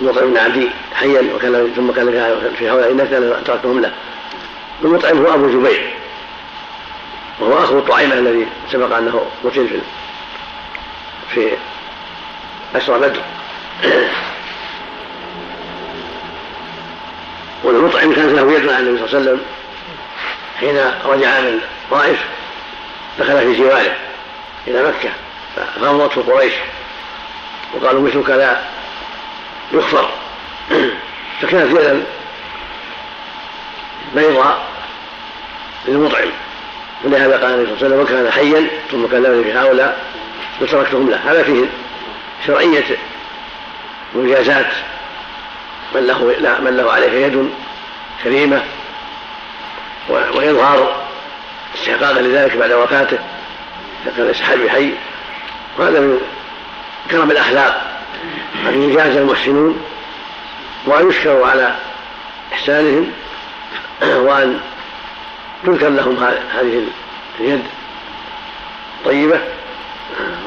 المطعم بن عدي حيا وكان ثم كان في هؤلاء الناس كان تركهم له. المطعم هو أبو جبير. وهو أخو طعيمه الذي سبق أنه قتل في في أسرى بدر. والمطعم كانت له يد مع النبي صلى الله عليه وسلم. حين رجع من الطائف دخل في جواره إلى مكة ففاوضته قريش. وقالوا مثلك لا يخفر فكانت يدا بيضاء للمطعم. ولهذا قال النبي صلى الله عليه وسلم وكان حيا ثم كلمني في هؤلاء وتركتهم له. هذا فيه شرعية مجازات. من له لا من له عليه يد كريمة وإظهار استحقاقا لذلك بعد وفاته. كان ليس حي وهذا من كرم الأخلاق. أن يجازى المحسنون وأن يشكروا على إحسانهم وأن تذكر لهم هذه اليد طيبة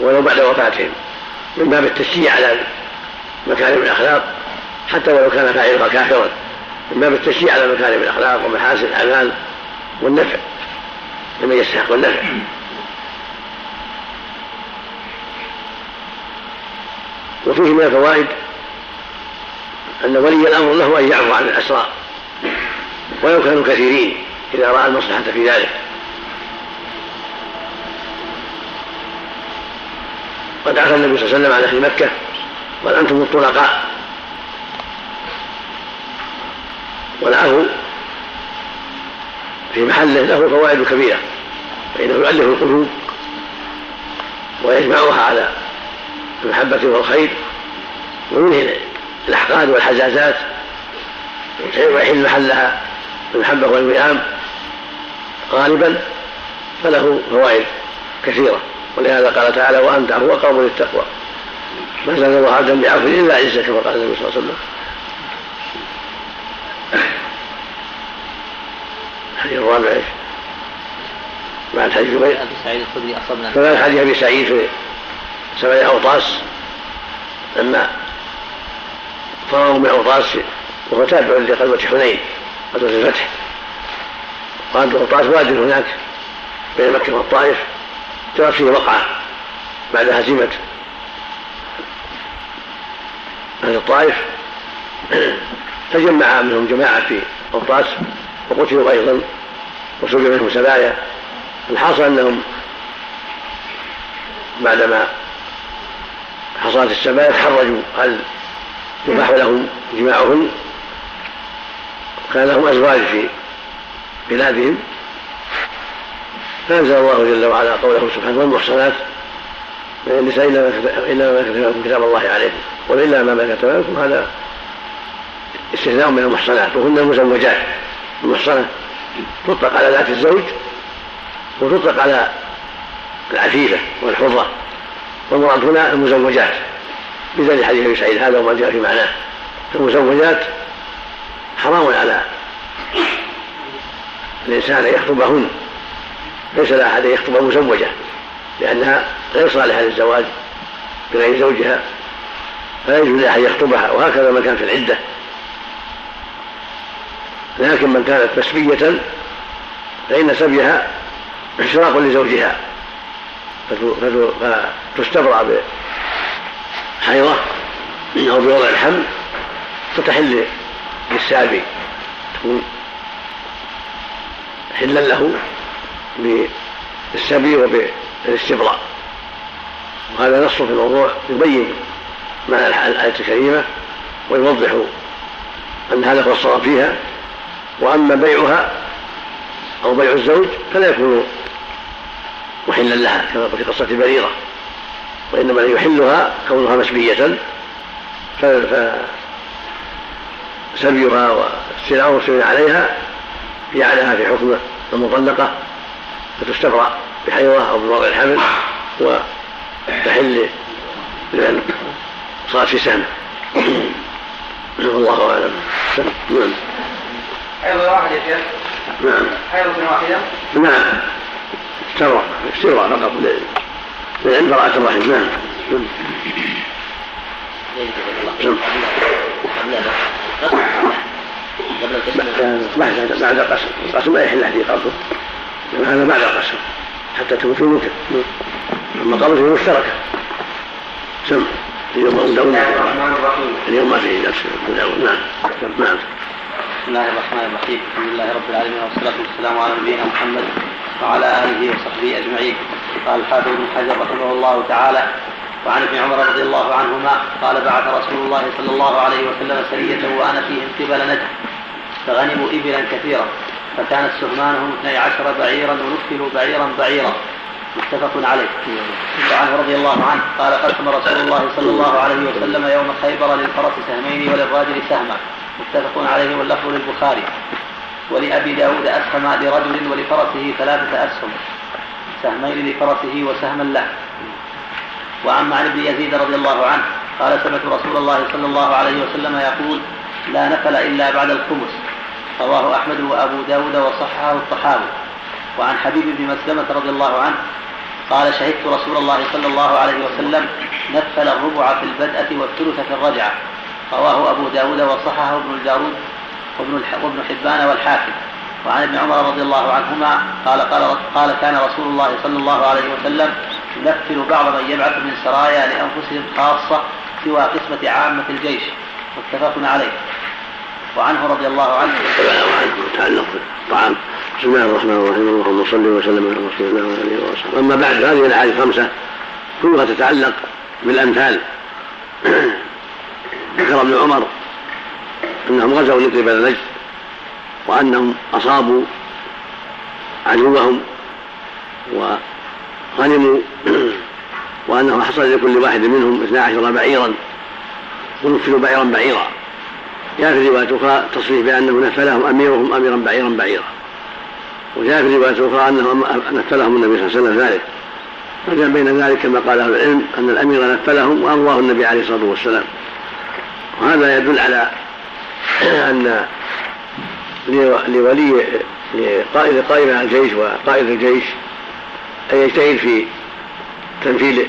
ولو بعد وفاتهم من باب التشجيع على مكارم الأخلاق حتى ولو كان فاعلها كافرا من باب التشجيع على مكارم الأخلاق ومحاسن الأعمال والنفع لمن يستحق النفع. وفيه من الفوائد أن ولي الأمر له أن يعفو عن الأسرى ولو كانوا كثيرين إذا رأى المصلحة في ذلك. قد عفى النبي صلى الله عليه وسلم عن أهل مكة قال أنتم الطلقاء. والعفو في محله له فوائد كبيرة فإنه يؤلف القلوب ويجمعها على المحبة والخير وينهي الأحقاد والحزازات ويحل محلها المحبة والوئام. غالبا فله فوائد كثيرة ولهذا قال تعالى وأن تعفو أقرب للتقوى. ما زاد الله عبدا بعفو إلا عزة كما قال النبي صلى الله عليه وسلم. الحديث الرابع إيش؟ بعد حديث جبير. أبي سعيد الخدري أصبنا. فبعد حديث أبي سعيد في سبع أوطاس لما فرغوا من أوطاس وهو تابع لغزوة حنين غزوة الفتح. وقال اوطاس واد هناك بين مكة والطائف جرت فيه وقعة بعد هزيمة أهل الطائف. تجمع منهم جماعة في أوطاس وقتلوا أيضا وسجن منهم سبايا. الحاصل أنهم بعدما حصلت السبايا تحرجوا هل يباح لهم جماعهن كان لهم أزواج في بلادهم. فأنزل الله جل وعلا قوله سبحانه والمحصنات من النساء إلا ما كتب كتاب الله عليكم. والا ما كتب لكم هذا استثناء من المحصنات وهن المزوجات. المحصنه تطلق على ذات الزوج وتطلق على العفيفة والحرة. والمراد هنا المزوجات بدليل حديث أبي سعيد هذا وما جاء في معناه. المزوجات حرام على الإنسان أن يخطبهن ليس لأحد أن يخطب مزوجة لأنها غير صالحة للزواج بغير زوجها فلا يجوز لأحد يخطبها وهكذا من كان في العدة. لكن من كانت مسبية فإن سبيها اشراق لزوجها. فتستبرأ بحيضة أو بوضع الحمل فتحل للسابي تكون حلا له بالسبي وبالاستبراء. وهذا نص في الموضوع يبين معنى الآية الكريمة ويوضح أن هذا هو الصواب فيها. وأما بيعها أو بيع الزوج فلا يكون محلا لها كما في قصة بريرة وإنما يحلها كونها مسبية فسبيها واستيلاء المسلمين عليها جعلها في حكم المطلقة فتستبرأ بحيضة أو بوضع الحمل وتحل لمن صار في سهم والله أعلم. نعم. حيضة واحدة يا شيخ. نعم. حيضة واحدة. نعم. سرا سرا فقط للعلم براءة الرحم نعم بعد القسم القسم لا يحل عليه قبضه هذا بعد القسم حتى تكون في ملكه اما قبضه مشتركة. سم. اليوم ابو اليوم ما فيه نفس نعم. نعم. بسم الله الرحمن الرحيم. الحمد لله رب العالمين والصلاة والسلام على نبينا محمد. وعلى آله وصحبه أجمعين. قال الحافظ ابن حجر رحمه الله تعالى وعن ابن عمر رضي الله عنهما قال بعث رسول الله صلى الله عليه وسلم سرية وأنا فيهم قبل نجد فغنموا إبلا كثيرة فكانت سهمانهم اثني عشر بعيرا ونكلوا بعيرا بعيرا. متفق عليه. وعنه رضي الله عنه قال قسم رسول الله صلى الله عليه وسلم يوم خيبر للفرس سهمين وللراجل سهما متفق عليه واللفظ للبخاري. ولأبي داود أسهم لرجل ولفرسه ثلاثة أسهم سهمين لفرسه وسهما له. وعن عن ابن يزيد رضي الله عنه قال سمعت رسول الله صلى الله عليه وسلم يقول لا نفل إلا بعد الخمس. رواه أحمد وأبو داود وصححه الطحاوي. وعن حبيب بن مسلمة رضي الله عنه قال شهدت رسول الله صلى الله عليه وسلم نفل الربع في البدأة والثلث في الرجعة. رواه أبو داود وصححه ابن الجارود وابن, وابن حبان والحاكم. وعن ابن عمر رضي الله عنهما قال قال قال كان رسول الله صلى الله عليه وسلم ينفل بعض من يبعث من سرايا لأنفسهم خاصة سوى قسمة عامة الجيش. متفق عليه. وعنه رضي الله عنه. تعلق بالطعام. بسم الله الرحمن الرحيم. اللهم صل وسلم على رسول الله وعلى آله وصحبه. أما بعد هذه الاحاديث الخمسه كلها تتعلق بالأمثال. ذكر ابن عمر إنهم غزوا لقبل نجد وأنهم أصابوا عدوهم وغنموا وأنه حصل لكل واحد منهم اثنا عشر بعيرا ونفلوا بعيرا بعيرا. جاء في رواية أخرى تصريح بأنه نفلهم أميرهم أميرا بعيرا بعيرا. وجاء في رواية أخرى أنه نفلهم النبي صلى الله عليه وسلم ذلك. وجاء بين ذلك كما قال أهل العلم أن الأمير نفلهم وأمضاه النبي عليه الصلاة والسلام. وهذا يدل على أن لولي لقائد قائد الجيش وقائد الجيش أن يجتهد في تنفيذ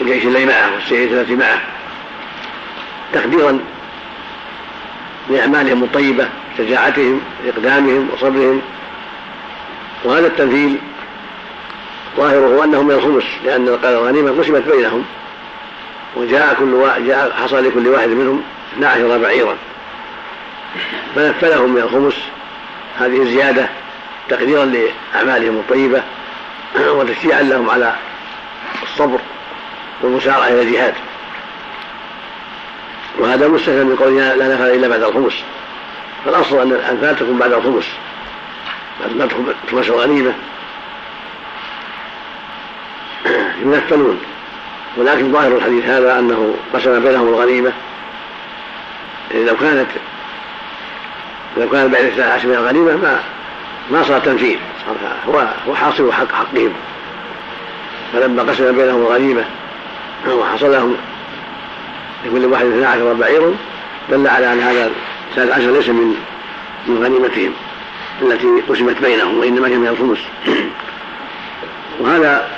الجيش الذي معه والسيئة التي معه تقديرا لأعمالهم الطيبة شجاعتهم إقدامهم وصبرهم. وهذا التمثيل ظاهره أنه من الخمس لأن الغنيمة قسمت بينهم وجاء كل واحد جاء حصل لكل واحد منهم 12 بعيرا. فنفلهم من الخمس. هذه زيادة تقديرا لأعمالهم الطيبة وتشجيعا لهم على الصبر والمسارعة إلى الجهاد. وهذا مستثنى من قولنا لا نفل إلا بعد الخمس. فالأصل أن الأنفال تكون بعد الخمس. ما تخمس الغنيمه ينفلون ولكن ظاهر الحديث هذا أنه قسم بينهم الغنيمة. لو كانت لو كان بعد اثنى عشر من الغنيمة ما ما صار تنفيذ صار هو هو حاصل حق حقهم. فلما قسم بينهم الغنيمة وحصل لهم لكل واحد اثنا عشر بعير دل على أن هذا الثالث عشر ليس من من غنيمتهم التي قسمت بينهم وإنما هي من الخمس. وهذا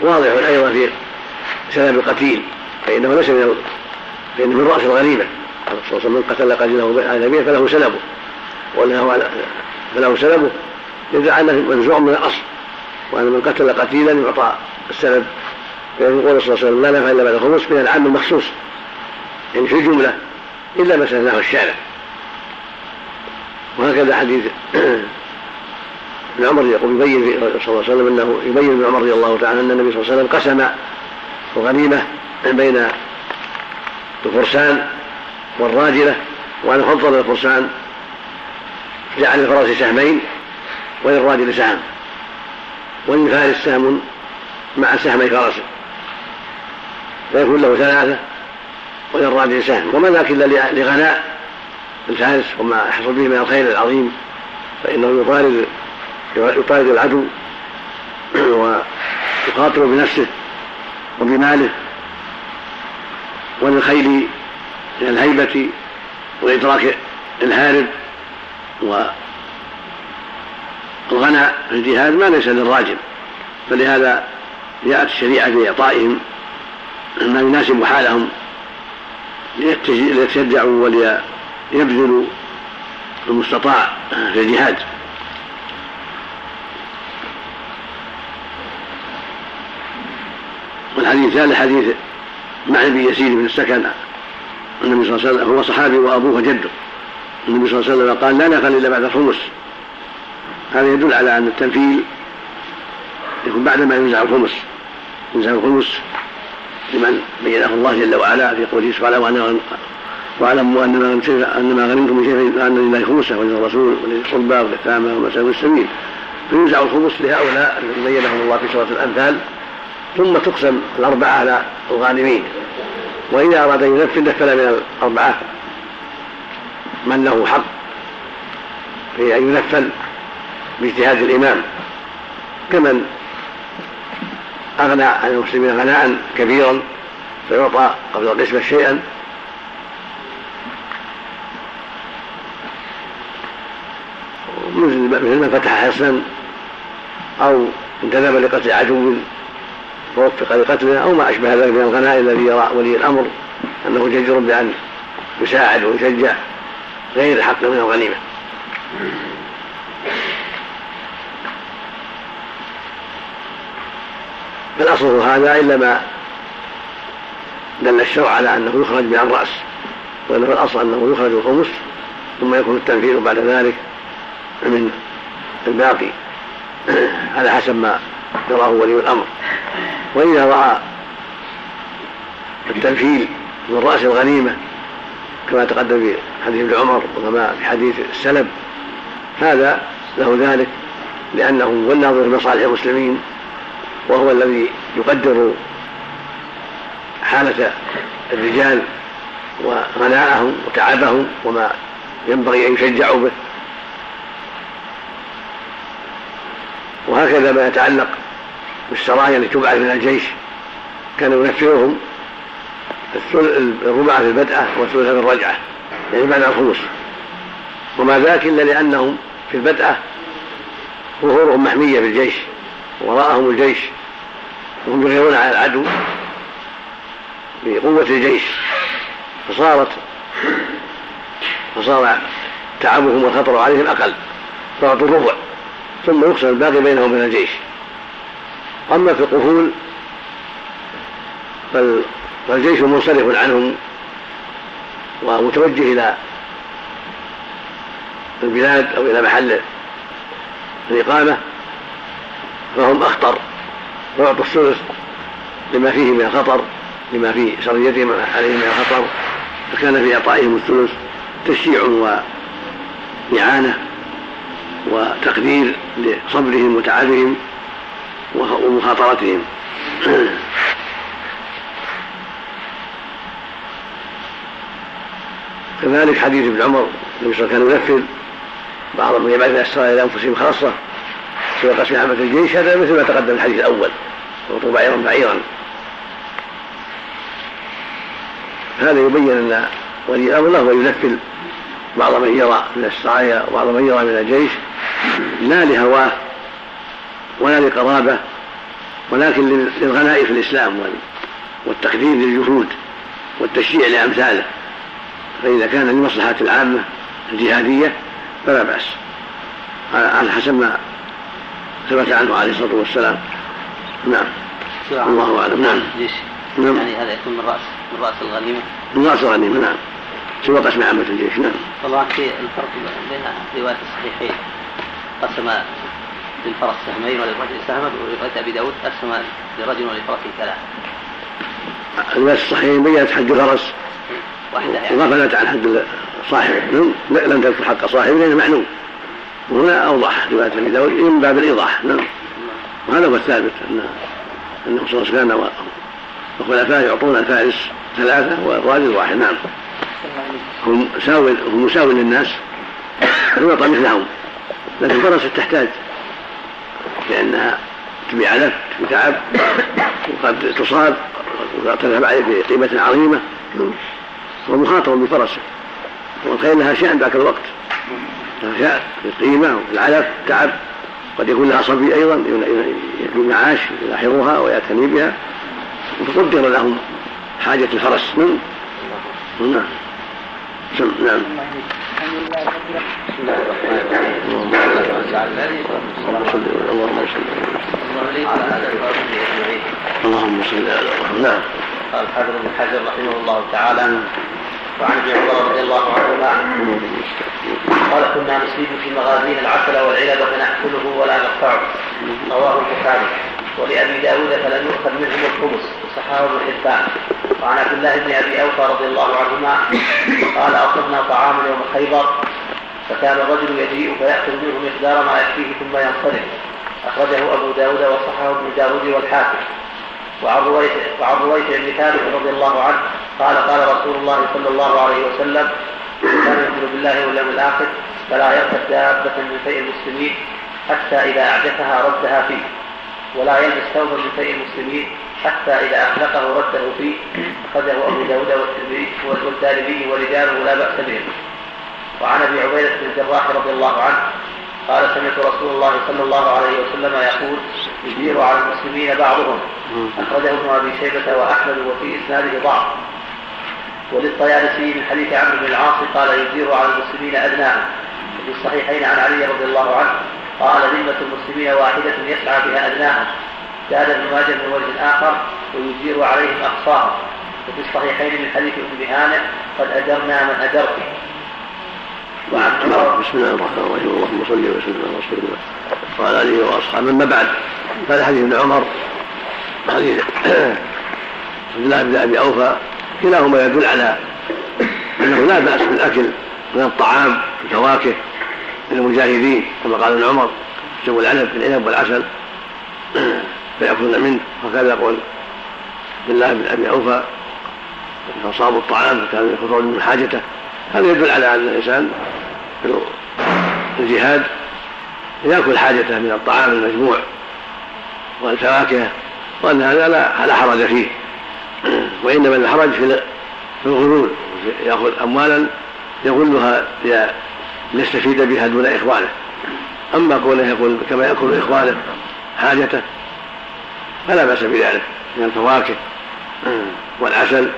واضح أيضا في سلب القتيل فإنه ليس من فإنه من رأس الغنيمة. قال صلى من قتل قتيله على نبيه فله سلبه وله فله سلبه يدعى انه منزوع من الأصل وأن من قتل قتيلا يعطى السلب فيقول صلى الله عليه وسلم لا نفع إلا بعد الخمس من العام المخصوص يعني في الجملة إلا ما سناه الشارع. وهكذا حديث ابن عمر يقول يبين صلى الله عليه وسلم أنه يبين ابن عمر رضي الله تعالى أن النبي صلى الله عليه وسلم قسم الغنيمه بين الفرسان والراجلة وأن فضل الفرسان جعل الفرس سهمين وللراجل سهم وللفارس سهم مع سهمي فرسه فيكون له ثلاثة وللراجل سهم وما ذاك إلا لغناء الفارس وما يحصل به من الخير العظيم فإنه يطارد يطارد العدو ويخاطر بنفسه وبماله وللخيل من الهيبة وإدراك الهارب والغنى في الجهاد ما ليس للراجل فلهذا جاءت الشريعة في إعطائهم ما يناسب حالهم ليتشجعوا وليبذلوا المستطاع في الجهاد. والحديث الثالث حديث مع بن يزيد بن السكن النبي صلى الله عليه وسلم هو صحابي وأبوه وجده النبي صلى الله عليه وسلم قال لا نفل إلا بعد الخمس. هذا يدل على أن التنفيل يكون بعدما ينزع الخمس. ينزع الخمس لمن بينه الله جل وعلا في قوله سبحانه واعلموا ان ما ان ما غنمتم من شيء فإن لله خمسة وللرسول وللقربى واليتامى ومساكين السبيل. فينزع الخمس لهؤلاء الذين بينهم الله في سورة الأنفال ثم تقسم الأربعة على الغانمين. وإذا أراد أن ينفذ نفذ من الأربعة من له حق في أن ينفل باجتهاد الإمام. كمن أغنى عن المسلمين غناء كبيرا فيعطى قبل القسمة شيئا. مثل من فتح حصنا أو انتدب لقتل عدو فوفق لقتله أو ما أشبه ذلك من الغناء الذي يرى ولي الأمر أنه جدير بأن يساعد ويشجع غير الحق من الغنيمة. فالاصل هذا إلا ما دل الشرع على أنه يخرج من الراس وانه الأصل أنه يخرج الخمس ثم يكون التنفيذ بعد ذلك من الباقي. على حسب ما يراه ولي الأمر. وإذا رأى التنفيذ من رأس الغنيمة كما تقدم في حديث ابن عمر وكما في حديث السلب هذا له ذلك لأنه هو الناظر في مصالح المسلمين وهو الذي يقدر حالة الرجال وغناءهم وتعبهم وما ينبغي أن يشجعوا به. وهكذا ما يتعلق بالسرايا التي تبعث من الجيش كان ينفرهم الربع في البدءة والثلث في الرجعة يعني بعد الخمس وما ذاك إلا لأنهم في البدءة ظهورهم محمية بالجيش وراءهم الجيش وهم يغيرون على العدو بقوة الجيش. فصارت فصار تعبهم والخطر عليهم أقل فأعطوا الربع ثم يقسم الباقي بينهم وبين الجيش. أما في القفول فالجيش منصرف عنهم ومتوجه إلى البلاد أو إلى محل الإقامة فهم أخطر. ويعطوا الثلث لما فيه من الخطر لما في سريتهم عليه من الخطر فكان في إعطائهم الثلث تشجيع وإعانة وتقدير لصبرهم وتعبهم. ومخاطرتهم. كذلك حديث ابن عمر النبي صلى الله عليه وسلم كان ينفذ بعض من يبعث الاسرى إلى أنفسهم خاصة في قسم عامة الجيش هذا مثل ما تقدم الحديث الأول. يعطوا بعيرا بعيرا. هذا يبين أن ولي الأمر له أن بعض من يرى من السرايا وبعض من يرى من الجيش لا لهواه ولا لقرابة ولكن للغناء في الإسلام والتقدير للجهود والتشجيع لأمثاله. فإذا كان لمصلحة العامة الجهادية فلا بأس. على حسب ما ثبت عنه عليه الصلاة والسلام. نعم. الله أعلم. نعم. نعم. يعني هذا يكون من راس من رأس الغنيمة. من رأس الغنيمة نعم. سوى قسم عامة الجيش نعم. طبعا في الفرق بين رواية الصحيحين قسم للفرس سهمين وللرجل سهما ورواية أبي داود قسم لرجل ولفرس ثلاث رواية الصحيحين بينت حد الفرس. واحدة يعني. وغفلت عن حد صاحب لم تذكر حق صاحب لأنه معلوم. وهنا أوضح رواية أبي داود من باب الإيضاح. نعم. وهذا هو الثابت أن أنه صلى الله عليه وسلم وخلفائه يعطون الفارس ثلاثة والراجل واحد. نعم. هم مساوي هم مساوي للناس. يعطى مثلهم. لكن الفرس تحتاج لأنها تبي علف تبي تعب وقد تصاب وتذهب عليه بقيمة عظيمة. ومخاطر بفرسه والخيل لها شأن ذاك الوقت. لها شأن القيمة والعلف تعب قد يكون لها صبي أيضا يكون معاش يلاحظها ويعتني بها. وتقدر لهم حاجة الفرس. نعم. نعم. نعم. اللهم صل على اللهم صل على نعم. قال الحافظ ابن حجر رحمه الله تعالى وعن ابن عمر رضي الله عنهما. قال كنا نصيب في مغازينا العسل والعنب فنأكله ولا نقطعه. رواه البخاري. ولأبي داود فلم يؤخذ منهم الخبز. وصححه ابن حبان. وعن عبد الله بن أبي أوفى رضي الله عنهما قال أصبنا طعاما يوم خيبر. فكان الرجل يجيء فيأخذ منه مقدار ما يكفيه ثم ينصرف. أخرجه أبو داود وصححه ابن داود والحاكم. وعن رويت وعن بن ثابت رضي الله عنه قال قال رسول الله صلى الله عليه وسلم كان يؤمن بالله واليوم الآخر فلا يركب دابة من فيء المسلمين حتى إذا أعجفها ردها فيه ولا يلبس ثوبا من فيء المسلمين حتى إذا أخلقه رده فيه. أخرجه أبو داود والترمذي والدارمي ورجاله لا بأس بهم. وعن أبي عبيدة بن الجراح رضي الله عنه قال سمعت رسول الله صلى الله عليه وسلم يقول يدير على المسلمين بعضهم. أخرجه ابن أبي شيبة وأحمد وفي إسناده ضعف. وللطيالسي من حديث عمرو بن العاص قال يدير على المسلمين أدناهم وفي الصحيحين عن علي رضي الله عنه قال ذمة المسلمين واحدة يسعى بها أدناهم زاد ابن ماجه من وجه آخر ويجير عليهم أقصاهم. وفي الصحيحين من حديث ابن هانئ قد أجرنا من وعن بسم الله الرحمن الرحيم. اللهم صل وسلم على رسول الله وعلى آله وأصحابه. أما بعد هذا حديث ابن عمر حديث عبد الله بن أبي أوفى. كلاهما يدل على أنه لا بأس بالأكل من الطعام الفواكه للمجاهدين كما قال ابن عمر جو العنب بالعنب والعسل فيأكلون منه. وكذا يقول عبد الله بن أبي أوفى فصابوا الطعام فكانوا يخرجون من حاجته. هذا يدل على أن الإنسان في الجهاد يأكل حاجته من الطعام المجموع والفواكه وأن هذا لا لا حرج فيه. وإنما الحرج في الغلول يأخذ اموالا يغلها ليستفيد بها دون اخوانه أما كونه يقول كما يأكل اخوانه حاجته فلا بأس بذلك من الفواكه والعسل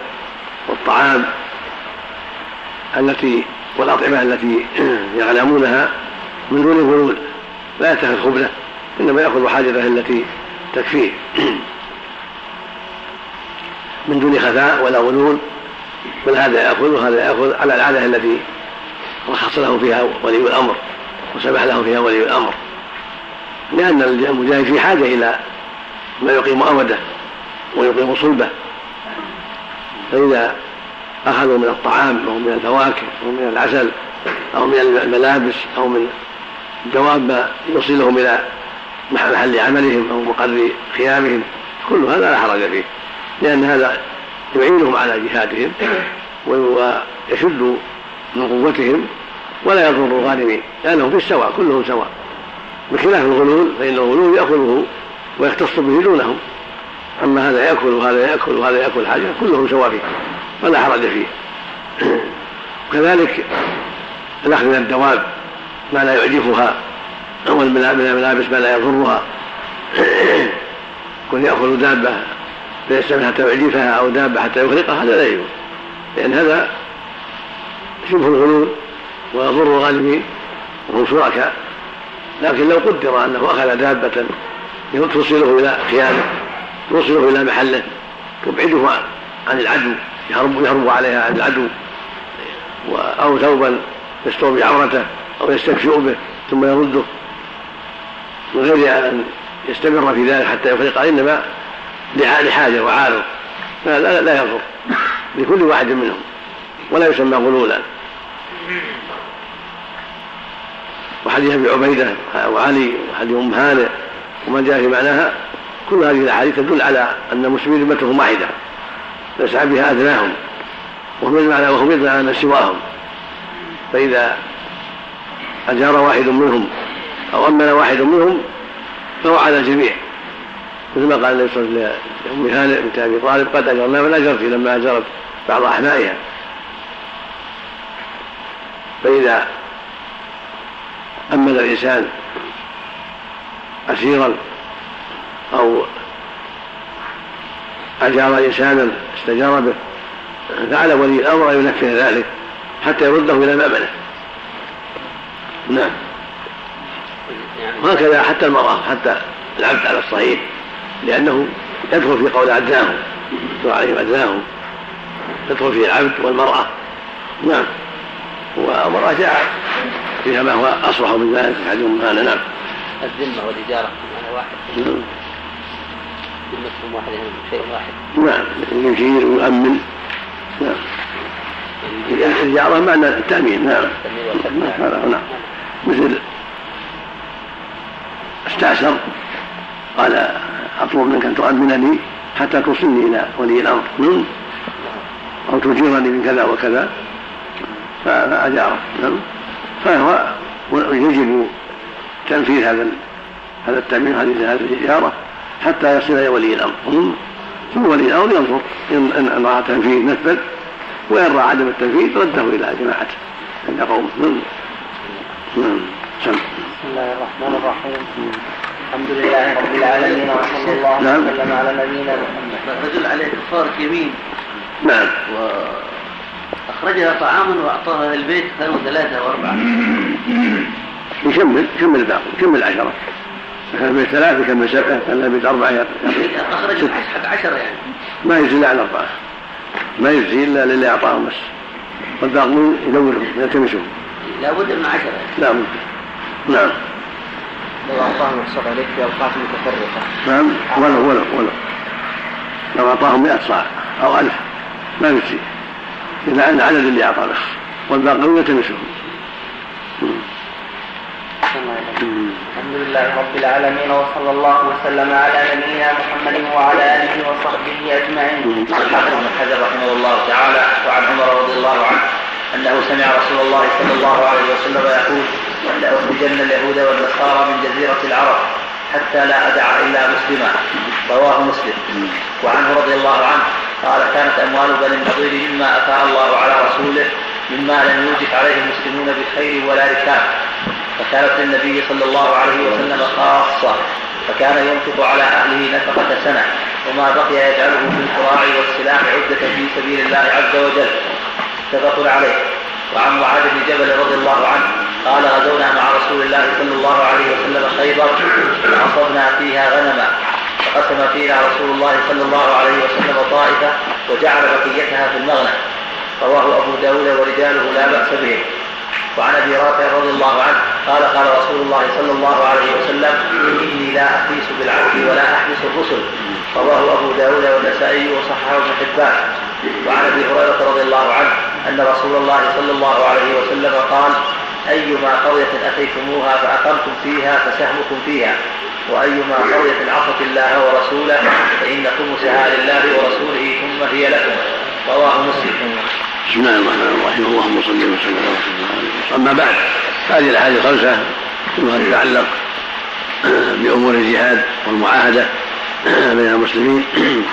والطعام. التي والأطعمة التي يعلمونها من دون غلول لا يتخذ خبزة إنما يأخذ حاجته التي تكفيه. من دون خفاء ولا غلول بل هذا يأخذ وهذا يأخذ على العادة التي رخص له فيها ولي الأمر وسمح له فيها ولي الأمر. لأن المجاهد في حاجة إلى ما يقيم أمده ويقيم صلبه. فإذا أخذوا من الطعام أو من الفواكه أو من العسل أو من الملابس أو من دواب ما يوصلهم إلى محل عملهم أو مقر خيامهم. كل هذا لا حرج فيه لأن هذا يعينهم على جهادهم ويشد من قوتهم ولا يضر الغانمين لأنهم في السواء كلهم سواء. بخلاف الغلول فإن الغلول يأخذه ويختص به دونهم. أما هذا يأكل وهذا يأكل وهذا يأكل حاجة كلهم سواء فيه. فلا حرج فيه. وكذلك الأخذ من الدواب ما لا يعجفها أو من الملابس ما لا يضرها. كن يأخذ دابة فيستمر حتى يعجفها أو دابة حتى يخرقها هذا لا يجوز. لأن هذا شبه الغلول ويضر الغالبين وهم شركاء. لكن لو قدر أنه أخذ دابة توصله إلى خيانة توصله إلى محله تبعده عن العدو. يهرب يهرب عليها العدو أو ثوبا يستر بعورته أو يستكشف به ثم يرده. من غير أن يستمر في ذلك حتى يفرق إنما لحاجة وعارض لا, لا يضر. لكل واحد منهم. ولا يسمى غلولا. وحديث أبي عبيدة وعلي وحديث أم هانئ ومن جاء في معناها كل هذه الأحاديث تدل على أن المسلمين ذمتهم واحدة. يسعى بها أدناهم وهم يجمع وهم يجمع أن سواهم. فإذا أجار واحد منهم أو أمن واحد منهم فهو على الجميع. مثل ما قال النبي صلى الله عليه وسلم لأم هانئ بنت أبي طالب قد أجرنا من أجرت لما أجرت بعض أحمائها فإذا أمن الإنسان أسيرا أو أجار إنسانا استجار به فعلى ولي الأمر أن ينفذ ذلك حتى يرده إلى مأمنة. نعم. وهكذا حتى المرأة حتى العبد على الصحيح لأنه يدخل في قول أدناهم يدخل عليهم أدناهم يدخل فيه العبد والمرأة. نعم. والمرأة جاء فيها ما هو أصرح من ذلك في حديث نعم. الذمة والإجارة معنى واحد. نعم واحد شيء واحد. نعم يجير ويؤمن نعم. الإجارة معنى التأمين نعم. نعم, نعم. مثل استأسر قال أطلب منك أن تؤمنني حتى توصلني إلى ولي الأمر. نعم. أو تجيرني من كذا وكذا. فأجاره نعم. فهو يجب تنفيذ هذا هذا التأمين هذه الإجارة حتى يصل إلى ولي الأمر. ثم ولي الأمر ينظر إن رأى تنفيذ نفذ وإن رأى عدم التنفيذ رده إلى جماعته عند قومه نعم. نعم. بسم الله الرحمن الرحيم. الحمد لله رب العالمين وصلى الله نعم. وسلم على نبينا محمد. رجل عليه كفارة يمين نعم. أخرجها طعاما وأعطاها كانوا ثلاثة وأربعة. يكمل يكمل الباقي يكمل عشرة كان البيت ثلاثة يكمل سبعة كان البيت أربعة أخرج حق عشرة يعني. ما يجزي إلا على أربعة ما يجزي إلا للي أعطاهم بس. والباقون يدورهم يلتمسهم لابد من عشرة. لا بد. نعم. لو أعطاهم الصبع عليك في أوقات متفرقة. نعم. ولو ولو ولو. لو أعطاهم 100 صاع أو ألف. ما يجزي إذا عن عدد اللي أعطى بس. والباقون يلتمسهم الحمد لله رب العالمين وصلى الله وسلم على نبينا محمد وعلى آله وصحبه أجمعين. الحافظ بن حجر رحمه الله تعالى وعن عمر رضي الله عنه أنه سمع رسول الله صلى الله عليه وسلم يقول لاخرجن اليهود والنصارى من جزيرة العرب حتى لا أدع إلا مسلما رواه مسلم وعنه رضي الله عنه قال كانت أموال بني النضير مما أفاء الله على رسوله مما لم يوجف عليه المسلمون بخير ولا ركاب فكانت للنبي صلى الله عليه وسلم خاصة فكان ينفق على أهله نفقة سنة وما بقي يجعله في القراع والسلاح عدة في سبيل الله عز وجل. متفق عليه. وعن معاذ بن جبل رضي الله عنه قال غزونا مع رسول الله صلى الله عليه وسلم خيبر فأصبنا فيها غنما فقسم فينا رسول الله صلى الله عليه وسلم طائفة وجعل بقيتها في المغنم. رواه أبو داود ورجاله لا بأس به. وعن أبي رافع رضي الله عنه قال قال رسول الله صلى الله عليه وسلم إني لا احبس بالعبد ولا احبس الرسل. رواه أبو داود والنسائي وصححه ابن حبان. وعن أبي هريرة رضي الله عنه أن رسول الله صلى الله عليه وسلم قال أيما قرية أتيتموها فأقمتم فيها فسهمكم فيها. وأيما قرية عصت الله ورسوله فإن خمسها لله ورسوله ثم هي لكم. رواه مسلم. بسم الله الرحمن الرحيم اللهم صل وسلم على رسول الله أما بعد هذه الأحاديث الخمسة كلها تتعلق بأمور الجهاد والمعاهدة بين المسلمين.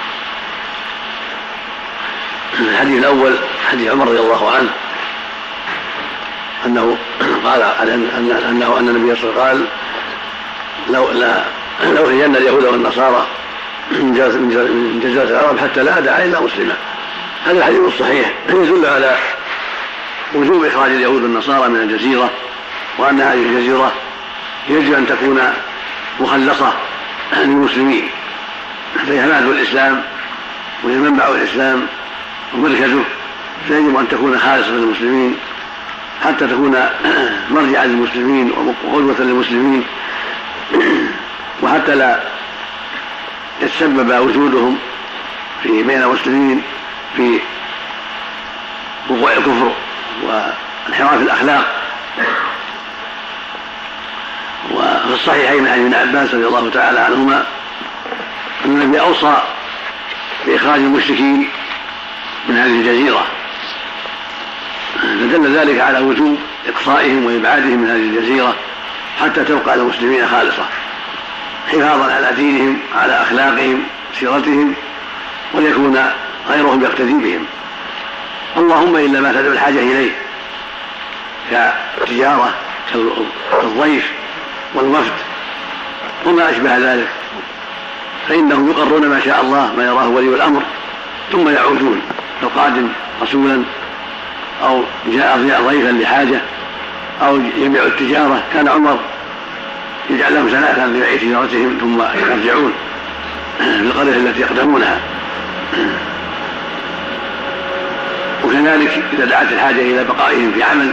الحديث الأول حديث عمر رضي الله عنه أنه قال أنه أن النبي صلى الله عليه وسلم قال لو لا لو اليهود والنصارى من جزيرة العرب حتى لا أدعى إلا مسلما. هذا الحديث الصحيح. يدل على وجوب إخراج اليهود والنصارى من الجزيرة وأن هذه الجزيرة يجب أن تكون مخلصة للمسلمين. فهي مهد الإسلام وهي منبع الإسلام ومركزه فيجب أن تكون خالصة للمسلمين حتى تكون مرجعا للمسلمين وقدوة للمسلمين. وحتى لا يتسبب وجودهم في بين المسلمين. في وقوع الكفر وانحراف الأخلاق. وفي الصحيحين عن ابن عباس رضي الله تعالى عنهما أن النبي أوصى بإخراج المشركين من هذه الجزيرة. فدل ذلك على وجوب إقصائهم وإبعادهم من هذه الجزيرة حتى تبقى للمسلمين خالصة حفاظا على دينهم على أخلاقهم سيرتهم وليكون غيرهم يقتدي بهم. اللهم إلا ما تدعو الحاجة إليه. كتجارة كالضيف والوفد وما أشبه ذلك. فإنهم يقرون ما شاء الله ما يراه ولي الأمر ثم يعودون لو رسولا أو جاء ضيفا لحاجة أو يبيع التجارة. كان عمر يجعل لهم ثلاثا لبيع تجارتهم ثم يرجعون في القرية التي يقدمونها. وكذلك إذا دعت الحاجة إلى بقائهم في عمل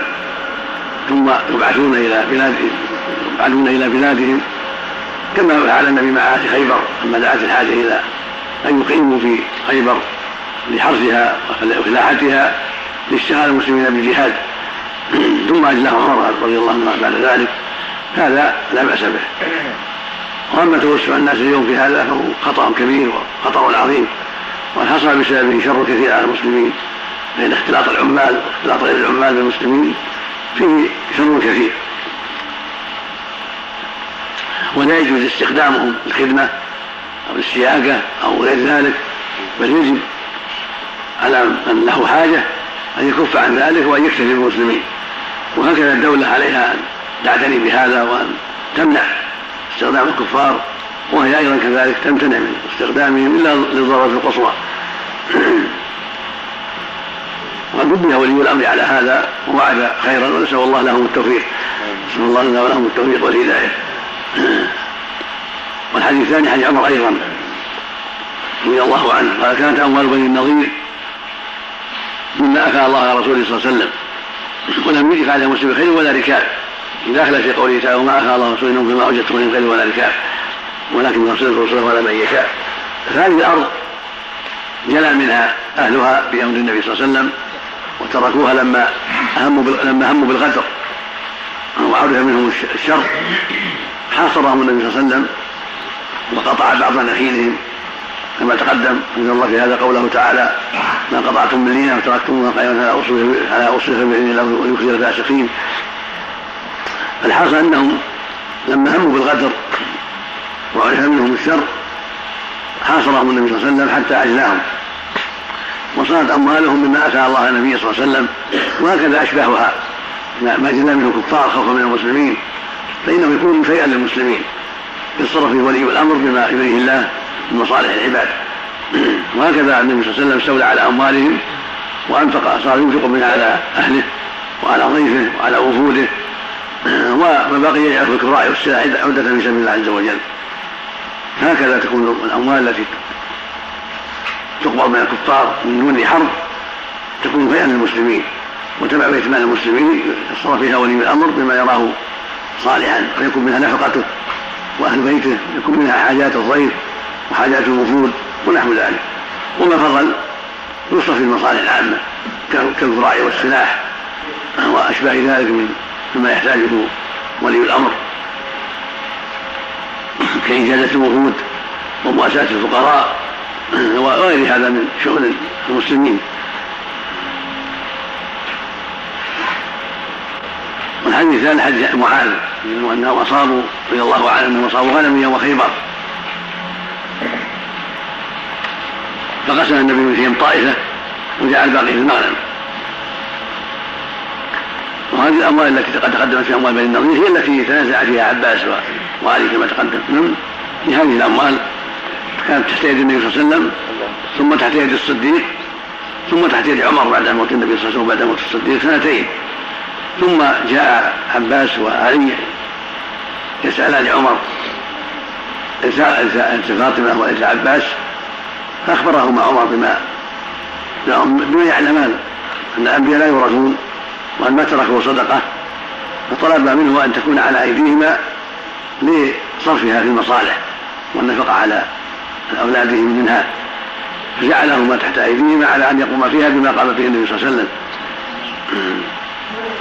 ثم يبعثون إلى بلاد يبعثون إلى بلادهم. كما فعل النبي مع أهل خيبر لما دعت الحاجة إلى أن يقيموا في خيبر لحرثها وفلاحتها لاشتغال المسلمين بالجهاد. ثم أجلاه عمر رضي الله عنه بعد ذلك. هذا لا بأس به. وأما توسع الناس اليوم في هذا فهو خطأ كبير وخطأ عظيم وقد حصل بسببه شر كثير على المسلمين. فان اختلاط العمال واختلاط غير العمال بالمسلمين فيه شر كثير. ولا يجوز استخدامهم للخدمة أو للسياقة أو غير ذلك بل يجب على من له حاجة أن يكف عن ذلك وأن يكتفي بالمسلمين. وهكذا الدولة عليها أن تعتني بهذا وأن تمنع استخدام الكفار وهي أيضا كذلك تمتنع من استخدامهم إلا للضروره القصوى. وقد نبه ولي الأمر على هذا ووعد خيرا ونسأل الله لهم التوفيق. نسأل الله لنا ولهم التوفيق والهدايه والحديث الثاني حديث عمر أيضا. رضي الله عنه. قال كانت أموال بني النظير مما افاء الله على رسوله صلى الله عليه وسلم. ولم يجف على مسلم خير ولا ركاب. داخل في قوله تعالى وما افاء الله رسوله فيما اوجدتم من خير ولا ركاب. ولكن رسوله رسوله على من يشاء. فهذه الأرض جلى منها أهلها بأمر النبي صلى الله عليه وسلم. وتركوها لما هموا لما هموا بالغدر. وعرف منهم الشر. حاصرهم النبي صلى الله عليه وسلم وقطع بعض نخيلهم كما تقدم. ان الله في هذا قوله تعالى ما قطعتم من لينه وتركتم قائما على اصله على اصله باذن الله الفاسقين. الحاصل أنهم لما هموا بالغدر وعرف منهم الشر حاصرهم النبي صلى الله عليه وسلم حتى اجلاهم وصارت أموالهم مما أتى الله النبي صلى الله عليه وسلم وهكذا اشباهها ما جلى منه الكفار خوفا من المسلمين فانه يكون شيئا للمسلمين يتصرف فيه ولي الامر بما يريه الله من مصالح العباد. وهكذا النبي صلى الله عليه وسلم استولى على أموالهم وأنفق صار ينفق منها على أهله وعلى ضيفه وعلى وفوده وما بقي يجعل في الكراء والسلاح عدة في سبيل الله عز وجل. هكذا تكون الأموال التي تقبض من الكفار من دون حرب تكون فيئا للمسلمين وتبع بيت مال المسلمين يتصرف فيها ولي الأمر بما يراه صالحا فيكون منها نفقته وأهل بيته يكون منها حاجات الضيف وحاجات الوفود ونحو ذلك. وما فضل يصرف في المصالح العامة كالذراع والسلاح وأشباه ذلك من مما يحتاجه ولي الأمر. كإجازة الوفود ومؤاساة الفقراء وغير هذا من شؤون المسلمين. والحديث الثاني حديث معاذ أنهم أصابوا رضي الله عنهم أنهم أصابوا غنم يوم خيبر. فقسم النبي فيهم طائفة وجعل الباقي في المغنم وهذه الأموال التي قد تقدمت في أموال بني النضير هي التي تنازع فيها عباس وعلي كما تقدم. نعم هذه الأموال كانت تحت يد النبي صلى الله عليه وسلم ثم تحت يد الصديق ثم تحت يد عمر بعد موت النبي صلى الله عليه وسلم وبعد موت الصديق سنتين. ثم جاء عباس وعلي يسألان عمر انت فاطمة وليس عباس فأخبرهما عمر بما بما يعلمان أن الأنبياء لا يورثون وأن ما تركوا صدقة فطلب منه أن تكون على أيديهما لصرفها في المصالح والنفقة على أولادهم منها فجعلهما تحت أيديهما على أن يقوم فيها بما قام به النبي صلى الله عليه وسلم.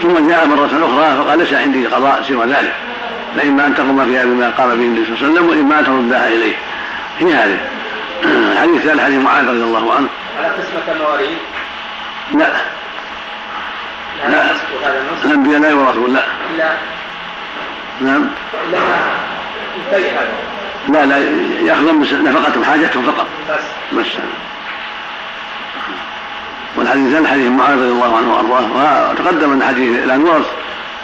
ثم جاء مرة أخرى فقال ليس عندي قضاء سوى ذلك. فإما أن تقوم فيها بما قام به النبي صلى الله عليه وسلم وإما أن تردها إليه. هي هذه. الحديث الثالث حديث معاذ رضي الله عنه. على قسمة المواريث لا. لا الأنبياء لا. يورثون لا لا. نعم. لا لا يأخذون نفقتهم حاجتهم فقط. بس. والحديث الثاني حديث معاذ رضي الله عنه وأرضاه. وتقدم أن حديث الأنوار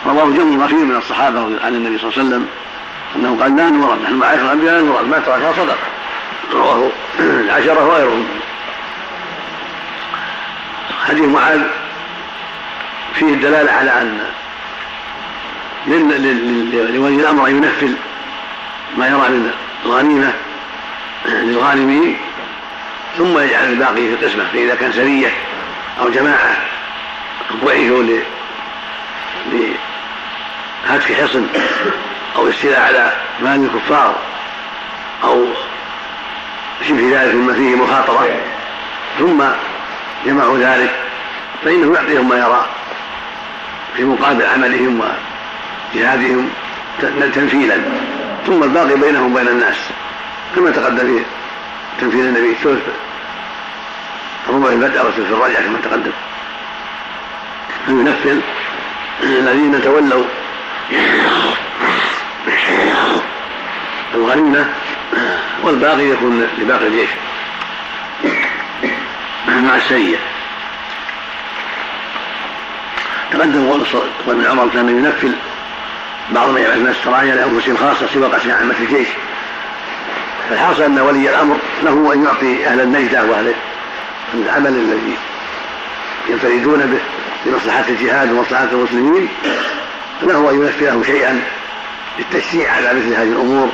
رواه جمع كثير من الصحابة عن النبي صلى الله عليه وسلم. انه قال لا نورث نحن معاشر الأنبياء لا نورث ما تركها صدق رواه العشره وغيرهم حديث معاذ فيه الدلالة على أن لولي الأمر أن ينفذ ما يرى من الغنيمه للغانمين ثم يجعل الباقي في القسمة فإذا كان سرية أو جماعة بعثوا لهتك حصن أو الاستيلاء على مال الكفار أو شبه ذلك مما فيه مخاطره ثم جمعوا ذلك فإنه يعطيهم ما يرى في مقابل عملهم وجهادهم تنفيذا. ثم الباقي بينهم وبين الناس كما تقدم في تنفيذ النبي الثلث الربع البدء في الرجعة كما تقدم. أن ينفذ الذين تولوا الغنيمة والباقي يكون لباقي الجيش مع السرية. تقدم قول ابن عمر كان ينفل بعض يبعث من السرايا لأنفسهم خاصة سوى قسم عامة الجيش. فالحاصل أن ولي الأمر له أن يعطي أهل النجدة وأهل العمل الذي ينفردون به لمصلحة الجهاد ومصلحة المسلمين له أن ينفي لهم شيئا للتشجيع على مثل هذه الأمور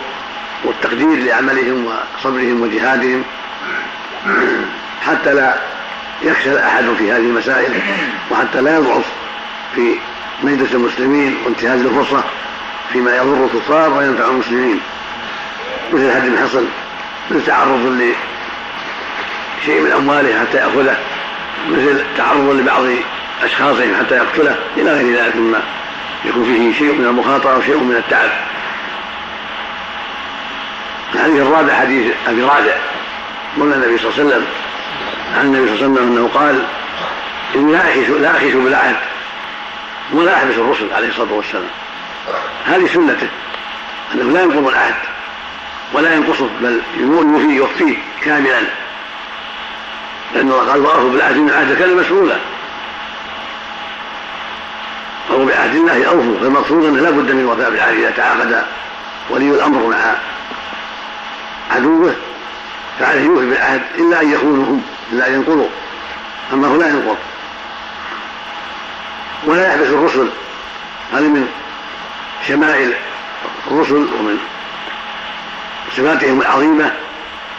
والتقدير لعملهم وصبرهم وجهادهم. حتى لا يخشى أحد في هذه المسائل وحتى لا يضعف في مجلس المسلمين وانتهاز الفرصة فيما يضر الكفار وينفع المسلمين. مثل هدم الحصن مثل تعرض لشيء من أمواله حتى يأخذه مثل تعرض لبعض أشخاصهم حتى يقتله إلى غير ذلك مما يكون فيه شيء من المخاطرة وشيء من التعب. الحديث الرابع حديث أبي رافع مولى النبي صلى الله عليه وسلم عن النبي صلى الله عليه وسلم أنه قال إني لا أخش لا أخش بالعهد ولا يحبس الرسل عليه الصلاة والسلام. هذه سنته. أنه لا ينقض العهد ولا ينقصه بل يوفيه يوفيه كاملا. لأن الله قال وأوفوا بالعهد إن العهد كان مسؤولا. فهو بعهد الله أوفوا فالمقصود أنه لا بد من الوفاء بالعهد إذا تعاقد ولي الأمر مع عدوه فعليه يوفي بالعهد إلا أن يخونهم إلا أن ينقضوا. أما هو لا ينقض. ولا يحبس الرسل. هذه من شمائل الرسل ومن صفاتهم العظيمة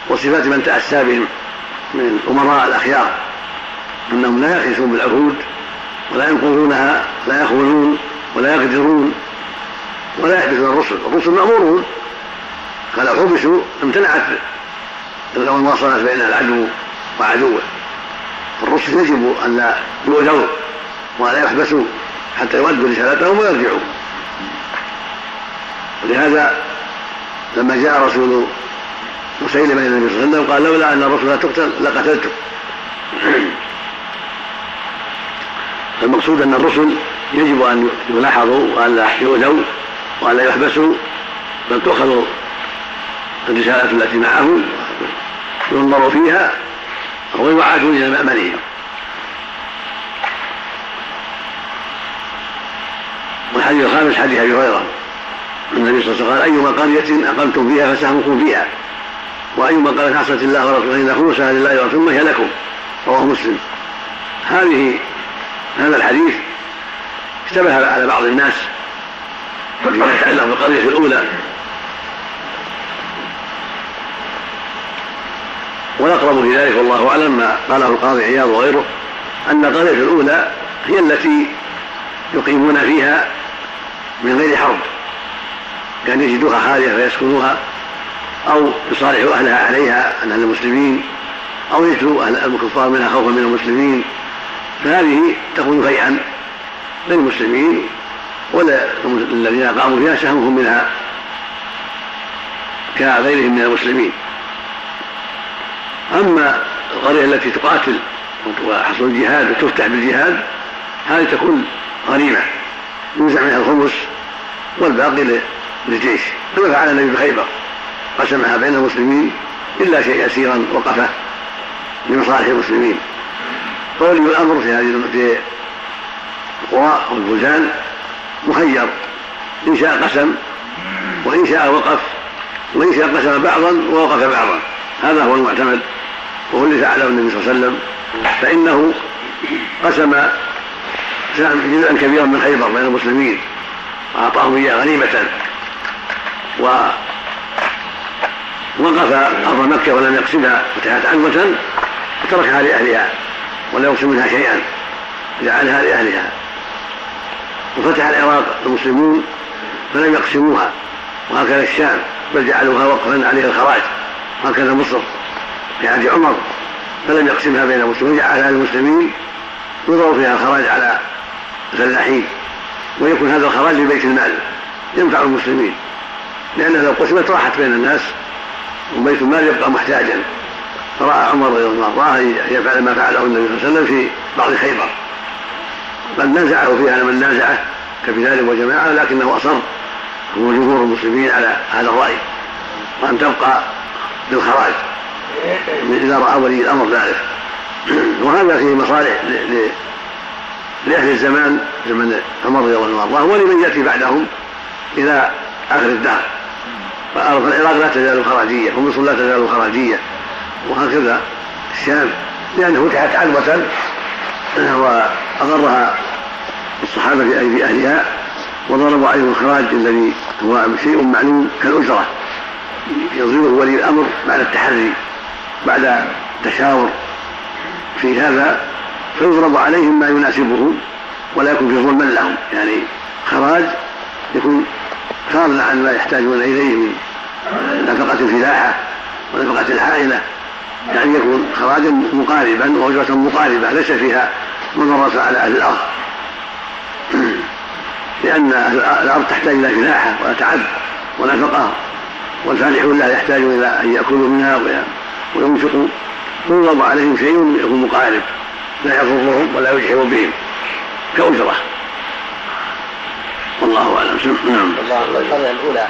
وصفات من تأسى بهم من الأمراء الأخيار. أنهم لا يخلصون بالعهود ولا ينقضونها لا يخونون ولا يغدرون ولا يحبسون الرسل. الرسل مأمورون. فلو حبسوا امتنعت المواصلات بين العدو وعدوه. الرسل يجب أن لا يؤذوا ولا يحبسوا حتى يؤدوا رسالتهم ويرجعوا. ولهذا لما جاء رسول مسيلمة إلى النبي صلى الله عليه وسلم قال لولا أن الرسول تقتل لقتلته. المقصود أن الرسل يجب أن يلاحظوا وأن لا يؤذوا وأن لا يحبسوا بل تؤخذ الرسالة التي معهم ينظر فيها ويعادوا إلى مأمنهم والحديث الخامس حديث أبي هريرة. النبي صلى الله عليه وسلم قال أيما قرية اقمتم فيها فسهمكم فيها. وأيما قال عصت الله ورسوله ان خلصها لله ورسوله هي لكم رواه مسلم. هذه هذا الحديث اشتبه على بعض الناس. فيما يتعلق بالقريه الأولى. والأقرب في ذلك والله أعلم ما قاله القاضي عياض وغيره أن القريه الأولى هي التي يقيمون فيها من غير حرب. كان يجدوها خالية فيسكنوها أو يصالحوا أهلها عليها عن أهل المسلمين أو يجدوا أهل الكفار منها خوفا من المسلمين. فهذه تكون فيئا للمسلمين ولا الذين قاموا فيها سهمهم منها كغيرهم من المسلمين. أما القرية التي تقاتل وحصل الجهاد وتفتح بالجهاد هذه تكون غنيمة يوزع منها الخمس والباقي للجيش. كما فعل النبي بخيبر قسمها بين المسلمين إلا شيء يسيرا وقفه لمصالح المسلمين. فولي الأمر في هذه في القرى والبلدان مخير. إن شاء قسم وإن شاء وقف وإن شاء قسم بعضا ووقف بعضا. هذا هو المعتمد وهو الذي فعله النبي صلى الله عليه وسلم. فإنه قسم جزءا كبيرا من خيبر بين المسلمين. وأعطاهم إياه غنيمة. و وقف أرض مكة ولم يقسمها فتحت عنوة وتركها لأهلها ولم يقسم منها شيئا. جعلها لأهلها. وفتح العراق المسلمون فلم يقسموها. وهكذا الشام بل جعلوها وقفا عليه الخراج. وهكذا مصر في عهد عمر فلم يقسمها بين المسلمين جعلها للمسلمين يضع فيها الخراج على الفلاحين ويكون هذا الخراج لبيت المال ينفع المسلمين لأنها لو قسمت راحت بين الناس وبيت المال يبقى محتاجا. فرأى عمر رضي الله عنه يفعل ما فعله النبي صلى الله عليه وسلم في بعض خيبر. بل نازعه فيها من نازعه كبلال وجماعة لكنه أصر هو جمهور المسلمين على هذا الرأي. وأن تبقى بالخراج إذا رأى ولي الأمر ذلك. وهذا فيه مصالح لأهل الزمان زمن عمر رضي الله عنه. ولمن يأتي بعدهم إلى آخر الدهر. فأرض العراق لا تزال خراجية ومصر لا تزال خراجية وهكذا الشام لأنه فتحت عنوة وأغرها الصحابة في أيدي أهلها وضربوا عليهم الخراج الذي هو شيء معلوم كالأجرة. يظهره ولي الأمر بعد التحري بعد تشاور. في هذا فيضرب عليهم ما يناسبهم ولا يكون في ظلما لهم. يعني خراج يكون فاضلا عن ما يحتاجون إليه من نفقة الفلاحة ونفقة العائله يعني يكون خراجا مقاربا وأجرة مقاربة ليس فيها مضرة على أهل الأرض. لأن الأرض تحتاج إلى فلاحة وتعب ونفقة والفالحون لا يحتاجون إلى أن يأكلوا منها وينفقوا. ينظر عليهم شيء يكون مقارب. لا يضرهم ولا يجحم بهم. كأجرة والله أعلم. نعم. الله الأولى.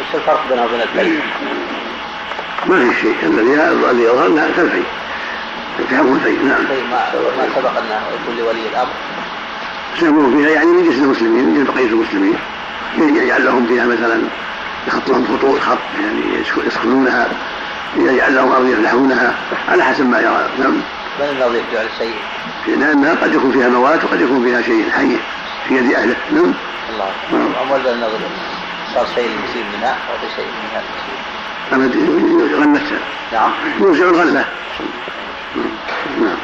وش الفرق بينها وبين الكلب؟ ما في شيء. الذي الذي يظهر انها كالفي. التحكم الفي. نعم. طيب ما سبق انه يكون لولي الأمر. سيكون فيها يعني من جنس المسلمين من بقية المسلمين. يجعل لهم فيها مثلا يخط لهم خطوط خط يعني يسكنونها يجعل لهم أرض يفلحونها على حسب ما يرى. نعم. من النظير جعل الشيء؟ لأنها قد يكون فيها موات وقد يكون فيها شيء حي في يد أهله نعم. الله أموال النظر صار شيء المسلم منها أو شيء منها غلتها نعم. يوزع الغلة. نعم.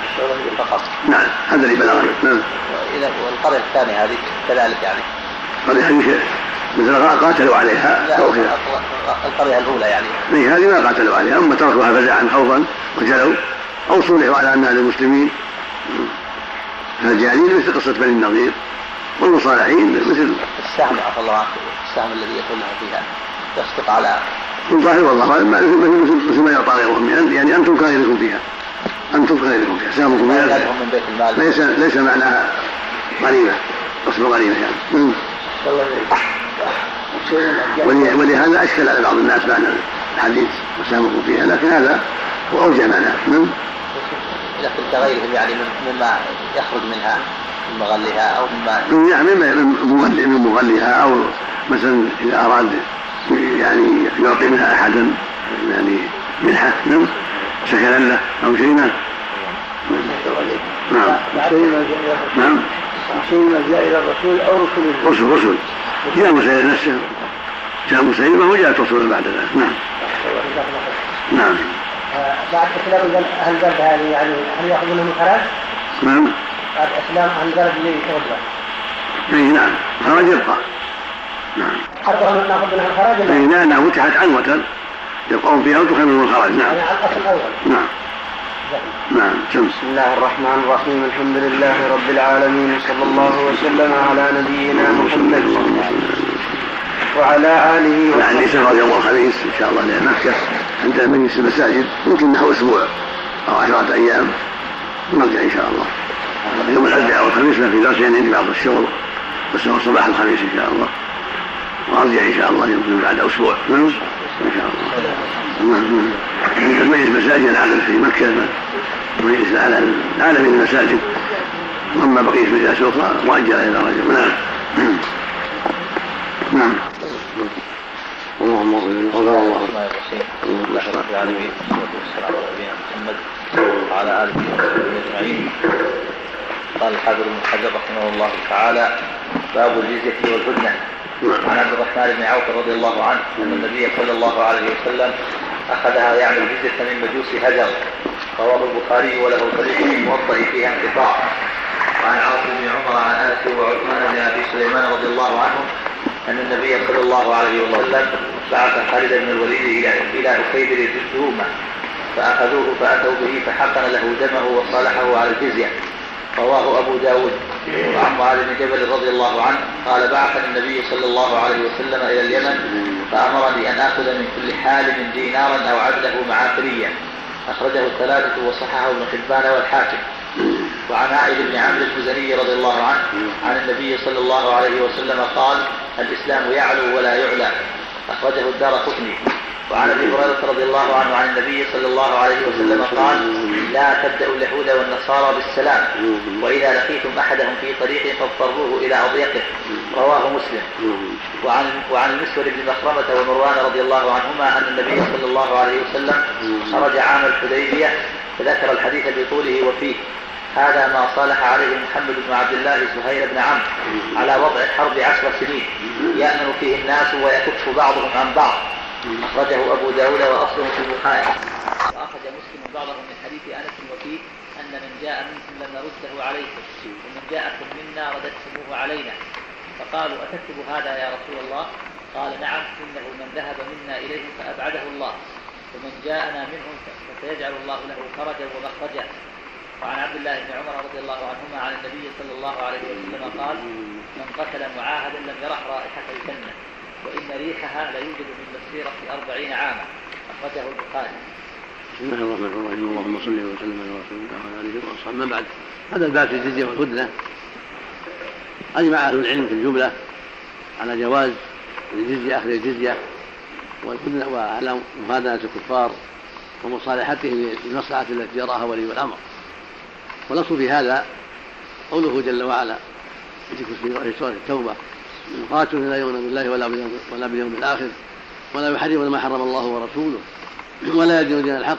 نعم. هذا اللي بلغنا نعم. إذا والقرية الثانية هذه كذلك يعني. القرية هذه مثل قاتلوا عليها. لا القرية الأولى يعني. اي هذه ما قاتلوا عليها. أما تركوها فزعا خوفا وجلوا. أو صلحوا على أنها للمسلمين. فالجاهلين مثل قصة بني النظير والمصالحين مثل السهم عفى الله عنك السهم الذي يكون فيها. يسقط على الظاهر والله مثل مثل ما يعطى غيرهم. يعني, يعني أنتم كغيركم فيها. أنتم كغيركم فيها. سهمكم فيها من بيت المال. ليس ليس معناها غنيمة قصد غنيمة يعني. ولهذا أشكل على بعض الناس معنى الحديث وسامكم فيها. لكن هذا معناه نعم. لكن كغيرهم يعني مما يخرج منها من مغلها أو مما يعني من من مغلها أو مثلا إذا أراد يعني يعطي منها احدا يعني منحة. نعم. سكنا له. أو شيء نعم نعم. نعم. شيء ما جاء إلى الرسول أو رسل رسل. رسل جاء مسيلمة نفسه. جاء مسيلمة وجاءت رسول بعد ذلك. نعم. نعم. بعد اسلام أهل البلد هذه يعني هل ياخذ منهم الخراج؟ نعم. بعد إسلام أهل البلد اللي توفى إي نعم. الخراج يبقى. نعم. حتى نأخذ منها الخراج إي لانها فتحت عنوة يبقون فيها وتخرج منهم الخراج. نعم. يعني على الأصل الأول. نعم. نعم. شمس. بسم الله الرحمن الرحيم. الحمد لله رب العالمين صلى الله وسلم على نبينا محمد. وعلى آله لعل يسافر يوم الخميس إن شاء الله إلى مكه عند مجلس المساجد يمكن نحو أسبوع أو عشرة أيام. نرجع إن شاء الله. يوم الاربعاء والخميس في درسين عندي بعض الشغل. بس هو صباح الخميس إن شاء الله. وأرجع إن شاء الله يمكن بعد أسبوع. إن شاء الله. مجلس المساجد العالم في مكة مجلس العالمين المساجد. واما بقية المجالس الأخرى مؤجله إلى رجب نعم. نعم. اللهم اغفر الله الرحمن الرحيم لله رب العالمين والصلاة على نبينا محمد وعلى آله وصحبه أجمعين. قال الحافظ ابن حجر رحمه الله تعالى باب الجزية والهدنة نعم. عن عبد الرحمن بن عوف رضي الله عنه أن النبي صلى الله عليه وسلم أخذها يعني الجزية من مجوس هجر. رواه البخاري وله طريق الموضع فيها انقطاع. وعن عاصم بن عمر عن أنس وعثمان بن أبي سليمان رضي الله عنهم أن النبي صلى الله عليه وسلم بعث خالد بن الوليد إلى إلى اكيدر الجهومه فأخذوه فأتوا به فحقن له دمه وصالحه على الجزية. رواه أبو داود. وعن معاذ بن جبل رضي الله عنه قال بعثني النبي صلى الله عليه وسلم إلى اليمن فأمرني أن آخذ من كل حال دينارا أو عبده معافريا أخرجه الثلاثة وصححه ابن حبان والحاكم. وعن عائد بن عمرو المزني رضي الله عنه عن النبي صلى الله عليه وسلم قال الإسلام يعلو ولا يعلى. أخرجه الدار قطني. وعن أبي هريرة رضي الله عنه عن النبي صلى الله عليه وسلم قال لا تبداوا اليهود والنصارى بالسلام وإذا لقيتم أحدهم في طريق فاضطروه إلى أضيقه. رواه مسلم. وعن وعن المسور بن مخرمة ومروان رضي الله عنهما أن النبي صلى الله عليه وسلم خرج عام الحديبية فذكر الحديث بطوله وفيه. هذا ما صالح عليه محمد بن عبد الله زهير بن عمرو على وضع الحرب عشر سنين. يأمن فيه الناس ويكف بعضهم عن بعض. أخرجه أبو داود وأصله في البخاري. وأخرج مسلم بعضه من حديث أنس وفيه أن من جاء منكم لم نرده عليكم. ومن جاءكم منا رددتموه علينا. فقالوا أتكتب هذا يا رسول الله؟ قال نعم إنه من ذهب منا إليهم فأبعده الله. ومن جاءنا منهم فسيجعل الله له فرجا ومخرجا. وعن عبد الله بن عمر رضي الله عنهما عن النبي صلى الله عليه وسلم قال من قتل معاهدا لم يرح رائحة الجنة وإن ريحها ليوجد من مسيرة أربعين عاما. أخرجه البخاري. بسم الله الرحمن الرحيم. اللهم صل وسلم على رسول الله وعلى اله واصحابه ما بعد؟ هذا الباب في الجزيه والهدنه اجمع أهل العلم في الجملة على جواز الجزيه اخذ الجزية والهدنة وعلى مهادنه الكفار ومصالحتهم للمصلحه التي يراها ولي الأمر. والأصل في هذا قوله جل وعلا في سورة التوبة يقاتلون لا يؤمن بالله ولا باليوم ولا باليوم الآخر ولا يحرمون ما حرم الله ورسوله ولا يدين دين الحق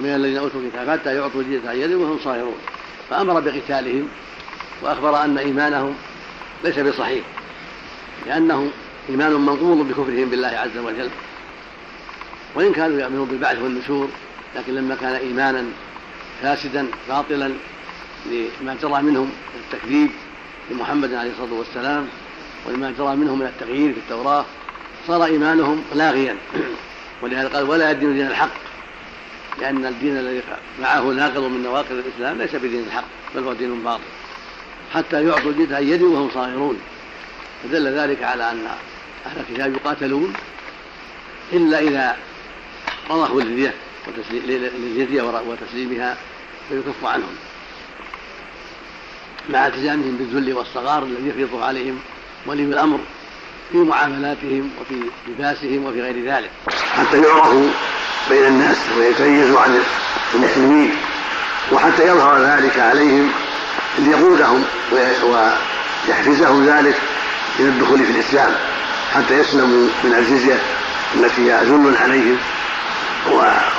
من الذين أوتوا الكتاب حتى يعطوا الجزيه عن وهم صاغرون. فأمر بقتالهم وأخبر أن إيمانهم ليس بصحيح لأنه إيمان منقوض بكفرهم بالله عز وجل وإن كانوا يؤمنون بالبعث والنشور لكن لما كان إيمانا فاسدا باطلا لما جرى منهم التكذيب لمحمد عليه الصلاة والسلام ولما جرى منهم من التغيير في التوراة صار إيمانهم لاغيا. ولهذا قال ولا يدين دين الحق. لأن الدين الذي معه ناقض من نواقض الإسلام ليس بدين الحق بل هو دين باطل. حتى يعطوا الجزيه عن يد وهم صاغرون. فدل ذلك على أن أهل الكتاب يقاتلون إلا إذا رضخوا الجزيه للجزيه وتسليمها فيكف عنهم مع التزامهم بالذل والصغار الذي يفرضه عليهم ولي الأمر في معاملاتهم وفي لباسهم وفي غير ذلك. حتى يعرفوا بين الناس ويتميزوا عن المسلمين وحتى يظهر ذلك عليهم ليقودهم ويحفزهم ذلك إلى الدخول في الإسلام حتى يسلموا من الجزية التي هي ذل عليهم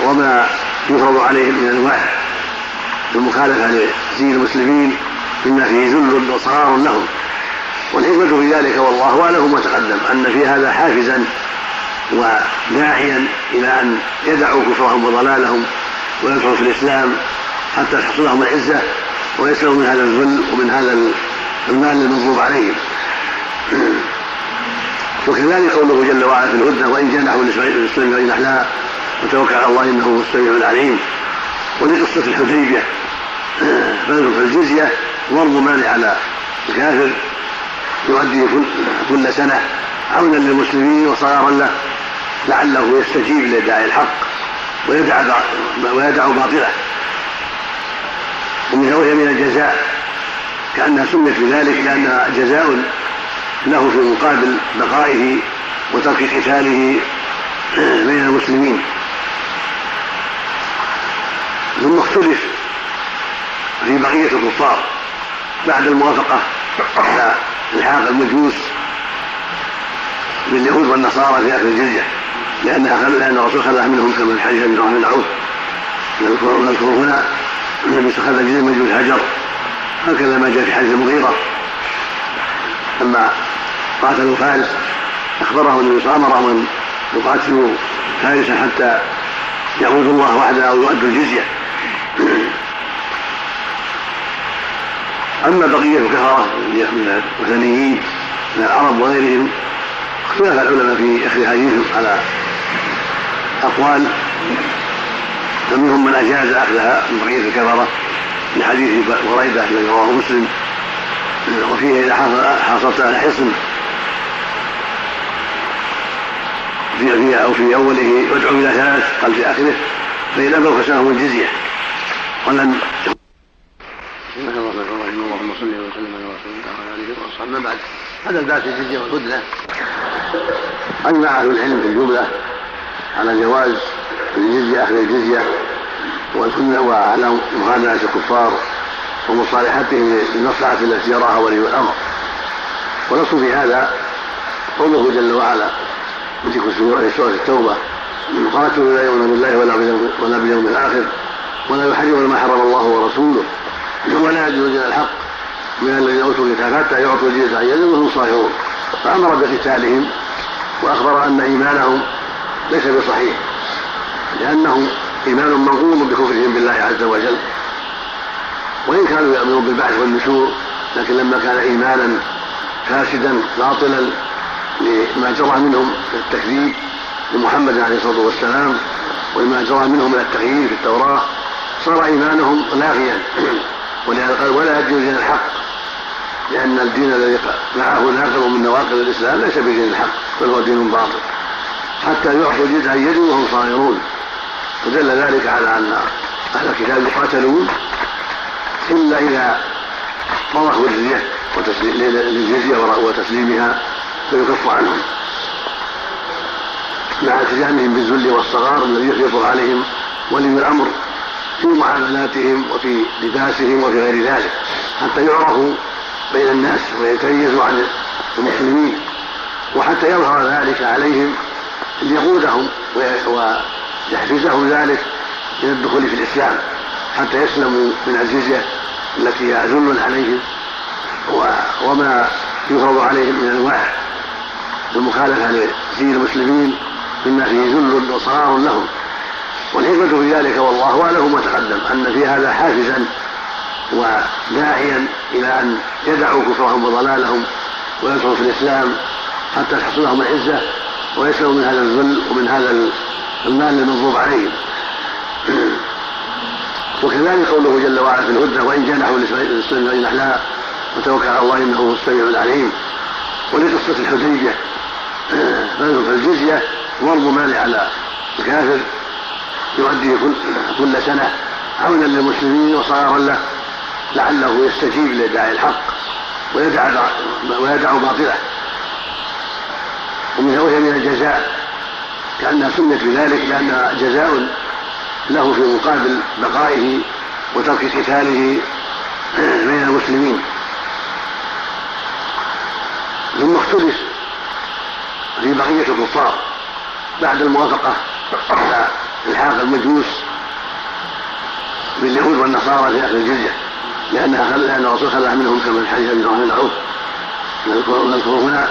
وما يفرض عليهم من انواع المخالفة لدين المسلمين مما فيه ذل وصغار لهم. والحكمة في ذلك والله أعلم ما تقدم أن في هذا حافزا وداعيا إلى أن يدعوا كفرهم وضلالهم ويدخلوا في الإسلام حتى تحصل لهم العزة ويسلموا من هذا الذل ومن هذا المال المطلوب عليهم. وكذلك قوله جل وعلا في الهدنة وإن جنحوا للإسلام فإن أحلاها وتوكل على الله إنه هو السميع العليم. ولقصة الحديبية فالجزية ضرب مال على الكافر يؤدي كل سنة عونا للمسلمين وصغارا له لعله يستجيب لداعي الحق ويدع ويدع باطله. وهي من الجزاء كأنها سميت بذلك لأنها جزاء له في مقابل بقائه وترك قتاله بين المسلمين. ثم اختلف في بقية الكفار بعد الموافقة على إلحاق المجوس باليهود والنصارى في آخر الجزيه لانها لأن الرسول خلى منهم كما في حديث أبي بن عوف نذكر هنا النبي خلى جزيه مجوس هجر هكذا ما جاء في حديث المغيرة. لما قاتلوا فارس أخبرهم النبي صلى الله عليه وسلم امرهم ان يقاتلوا فارسا حتى يعبدوا الله وحده أو يؤدوا الجزية. أما بقية الكفره من الوثنيين من العرب وغيرهم اختلف العلماء في أخذ حديثهم على أقوال فمنهم من أجاز أخذها من بقية الكفره من حديث بريدة الذي رواه مسلم وفيه إذا حصلت على حصن في في أو في أوله وادعو إلى ثلاث قال في آخره فإن ابوا فسلهم الجزيه ولن الله الرحمن الرحيم اللهم صل وسلم على رسول الله وعلى اله واصحابه ما بعد هذا الباب في الجزيه والهدنه اجمع أهل العلم في الجمله على جواز الجزيه اخذ الجزيه والسنة وعلى مخالفه الكفار ومصالحتهم للمصلحه التي يراها ولي الامر ونص في هذا قوله جل وعلا في سوره التوبه قاتلوا لا يؤمن بالله ولا باليوم الآخر ولا يحرمون ما حرم الله ورسوله ولا يجوز الحق من الذين اوتوا الكتاب حتى يعطوا الجزيه عن يد وهم صاغرون فأمر بقتالهم وأخبر أن إيمانهم ليس بصحيح لأنه إيمان منقوض بكفرهم بالله عز وجل. وإن كانوا يؤمنون بالبعث والنشور لكن لما كان إيمانا فاسدا باطلا لما جرى منهم من التكذيب لمحمد عليه الصلاة والسلام ولما جرى منهم من التغيير في التوراة صار إيمانهم لاغيا. ولهذا قال ولا يدين دين الحق لأن الدين الذي معه ناقض من نواقض الإسلام ليس بدين الحق بل هو دين باطل. حتى يعطوا عن يد وهم صاغرون. ودل ذلك على أن أهل الكتاب يقاتلون إلا إذا طرحوا الجزيه للجزية وتسليمها فيكف عنهم. مع التزامهم بالذل والصغار الذي يخلط عليهم ولي الأمر. في معاملاتهم وفي لباسهم وفي غير ذلك حتى يعرفوا بين الناس ويتميزوا عن المسلمين وحتى يظهر ذلك عليهم ليقودهم ويحفزهم ذلك إلى الدخول في الإسلام حتى يسلموا من الجزية التي هي ذل عليهم وما يفرض عليهم من أنواع المخالفة لدين المسلمين مما فيه ذل وصغار لهم. والحكمة في ذلك والله أعلم ما تقدم أن في هذا حافزا وداعيا إلى أن يدعوا كفرهم وضلالهم ويدخلوا في الإسلام حتى تحصل لهم العزة ويسلموا من هذا الذل ومن هذا المال المنصوب عليهم. وكذلك قوله جل وعلا في الهدنة وإن جنحوا للسلم فإن أحلاها وتوكل على الله إنه هو السميع العليم. ولقصة الحديبية فالجزية ضرب مال على الكافر. يؤدي كل, سنة عونا للمسلمين وصغارا له لعله يستجيب لداعي الحق ويدع ويدع باطله. ومن وهي من الجزاء كأنها سنت بذلك لأنها جزاء له في مقابل بقائه وترك قتاله بين المسلمين. ثم اختلف في بقية الكفار بعد الموافقة على الحاق المجوس باليهود والنصارى في اخذ الجزية لانها خل... لأن الرسول خلع منهم كما في حديث أبي بكر العوف نذكر هنا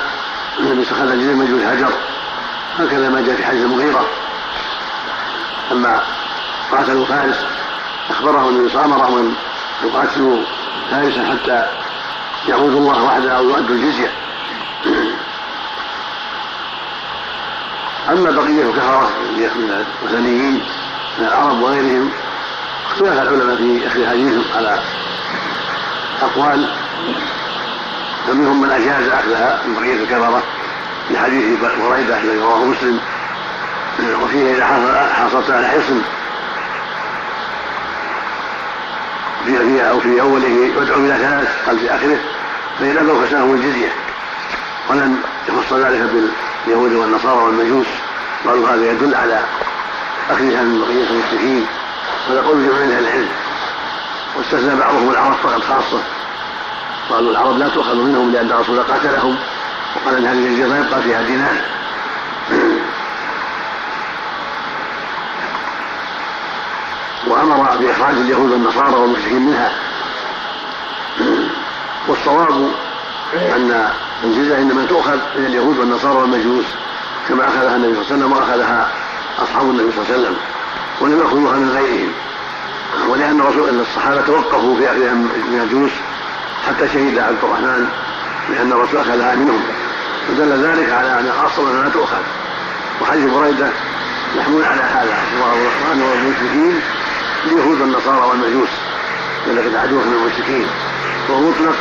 النبي خلى الجزيه المجوس هجر. هكذا ما جاء في حديث المغيرة. لما قاتلوا فارس اخبرهم النبي صلى الله عليه وسلم أن يقاتلوا فارسا حتى يعبدوا الله وحده أو يؤدوا الجزية. أما بقية الكفره من الوثنيين من العرب وغيرهم اختلف العلماء في أخذ حديثهم على أقوال فمنهم من أجاز أخذها من بقية الكفرة في حديث بريده الذي رواه مسلم وفيه إذا حصلت على حصن في أو في أوله وادعو إلى ثلاث قال في آخره فإن ابوا فسالهم الجزية ولم يخص ذلك باليهود والنصارى والمجوس قالوا هذا يدل على اخذها من بقية المشركين هذا قول جمع من العلم. واستثنى بعضهم العرب فقط خاصة. قالوا العرب لا تؤخذ منهم لأن الرسول قاتلهم وقال إن هذه الجزيرة لا يبقى فيها دينار. وأمر بإخراج اليهود والنصارى والمشركين منها. والصواب أن الجزية إنما تؤخذ من اليهود والنصارى والمجوس كما أخذها النبي صلى الله عليه وسلم وأخذها أصحاب النبي صلى الله عليه وسلم ولم يأخذوها من غيرهم. ولأن رسول الصحابة توقفوا في أخذها من المجوس حتى شهد عبد الرحمن بأن الرسول أخذها منهم. ودل ذلك على أن الأصل أنها تؤخذ. وحديث بريدة محمول على هذا عبد الرحمن والمشركين اليهود والنصارى والمجوس الذين عدوهم من المشركين. وهو مطلق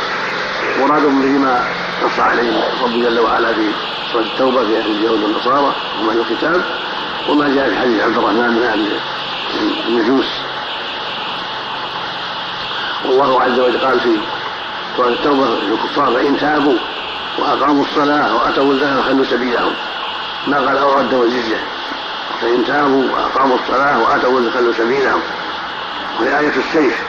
مراد به ما نص عليه رب جل وعلا في سوره التوبة في أهل اليهود والنصارى ومن الكتاب وما جاء في حديث عبد الرحمن من أهل المجوس والله عز وجل قال في سورة التوبة للكفار فإن تابوا وأقاموا الصلاة وآتوا الزكاة فخلوا سبيلهم. ما قال أو ردوا الجزيه فإن تابوا وأقاموا الصلاة وآتوا فخلوا سبيلهم. وهي آية السيف.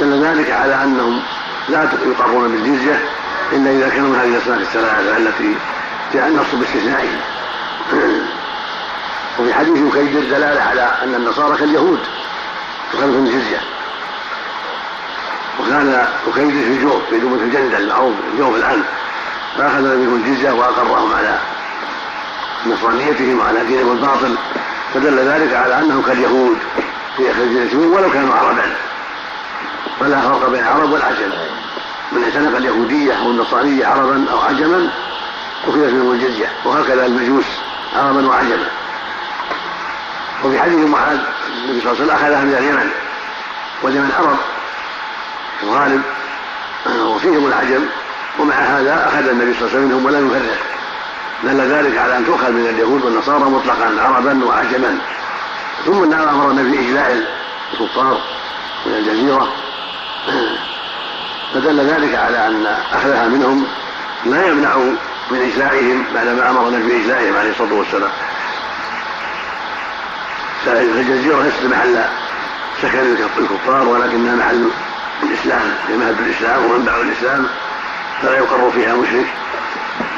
دل ذلك على أنهم لا يقرون بالجزيه إلا إذا كانوا من هذه الأصناف الثلاثة التي جاء النص باستثنائهم. وفي حديث كيدر دلاله على أن النصارى كاليهود تخالفهم الجزية. وكان أكيدر في جوف في جوف الجندل المعروف جوف الآن فأخذ منهم الجزية وأقرهم على نصرانيتهم وعلى دينهم الباطل فدل ذلك على أنهم كاليهود في أخذ الجزية ولو كانوا عربا. فلا فرق بين العرب والعجم. من اعتنق اليهودية أو النصرانية عربا أو عجما أخذت منهم الجزية. وهكذا المجوس عربا وعجما. وفي حديث معاذ النبي صلى الله عليه وسلم أخذها من اليمن. واليمن عرب الغالب وفيهم العجم. ومع هذا أخذ النبي صلى الله عليه وسلم منهم ولم يفرق. دل ذلك على أن تؤخذ من اليهود والنصارى مطلقا عربا وعجما. ثم أمر النبي بإجلاء الكفار من الجزيرة. فدل ذلك على أن أخذها منهم لا يمنع من إجلائهم بعدما أمر النبي عليه الصلاة والسلام. فالجزيرة ليست محل سكن الكفار ولكنها محل الإسلام مهد الإسلام ومنبع الإسلام فلا يقر فيها مشرك.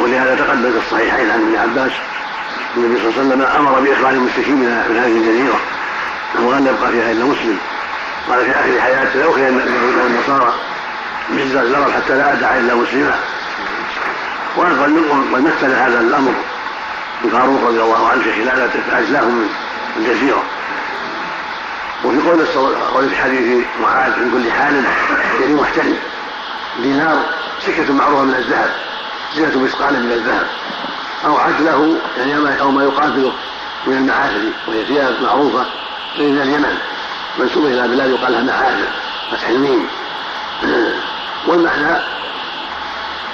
ولهذا تقدم في الصحيحين عن ابن عباس النبي صلى الله عليه وسلم أمر بإخراج المشركين من هذه الجزيرة وأن يبقى فيها إلا مسلم. قال في آخر حياته لو كان النصارى بجزاء الأرض حتى لا ادع إلا مسلما وقد مثل هذا الأمر بفاروق رضي الله عنه في خلالته فاجلاهم من الجزيرة. وفي قول قول في حديث معاذ من كل حال يعني محتل. دينار سكة معروفة من الذهب سكة مثقال من الذهب. أو عدله يعني أو ما يقاتله من المعافر وهي ثياب معروفة من اليمن. منسوبة إلى بلاد يقال لها معافر فتح الميم والمعنى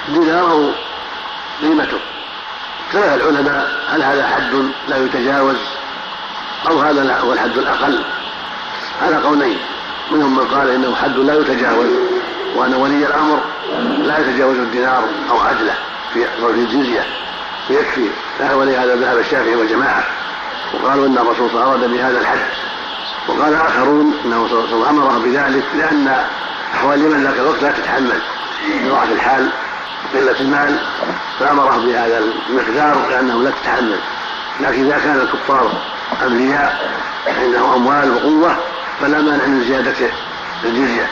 دينار أو قيمته. اختلف العلماء هل هذا حد لا يتجاوز أو هذا هو الحد الأقل؟ على قولين. منهم من قال إنه حد لا يتجاوز وأن ولي الأمر لا يتجاوز الدينار أو عدله في صرف الجزية ويكفي ولهذا ذهب الشافعي والجماعة وقالوا إن الرسول صلى الله عليه وسلم أراد بهذا الحد. وقال آخرون أنه صلى الله عليه وسلم أمره بذلك لأن أحوال اليمن ذاك الوقت لا تتحمل. ضعف الحال وقله المال فأمره بهذا المقدار لأنه لا تتحمل. لكن إذا كان الكفار امنياء عندهم أموال وقوة فلا مانع من زيادة الجزية.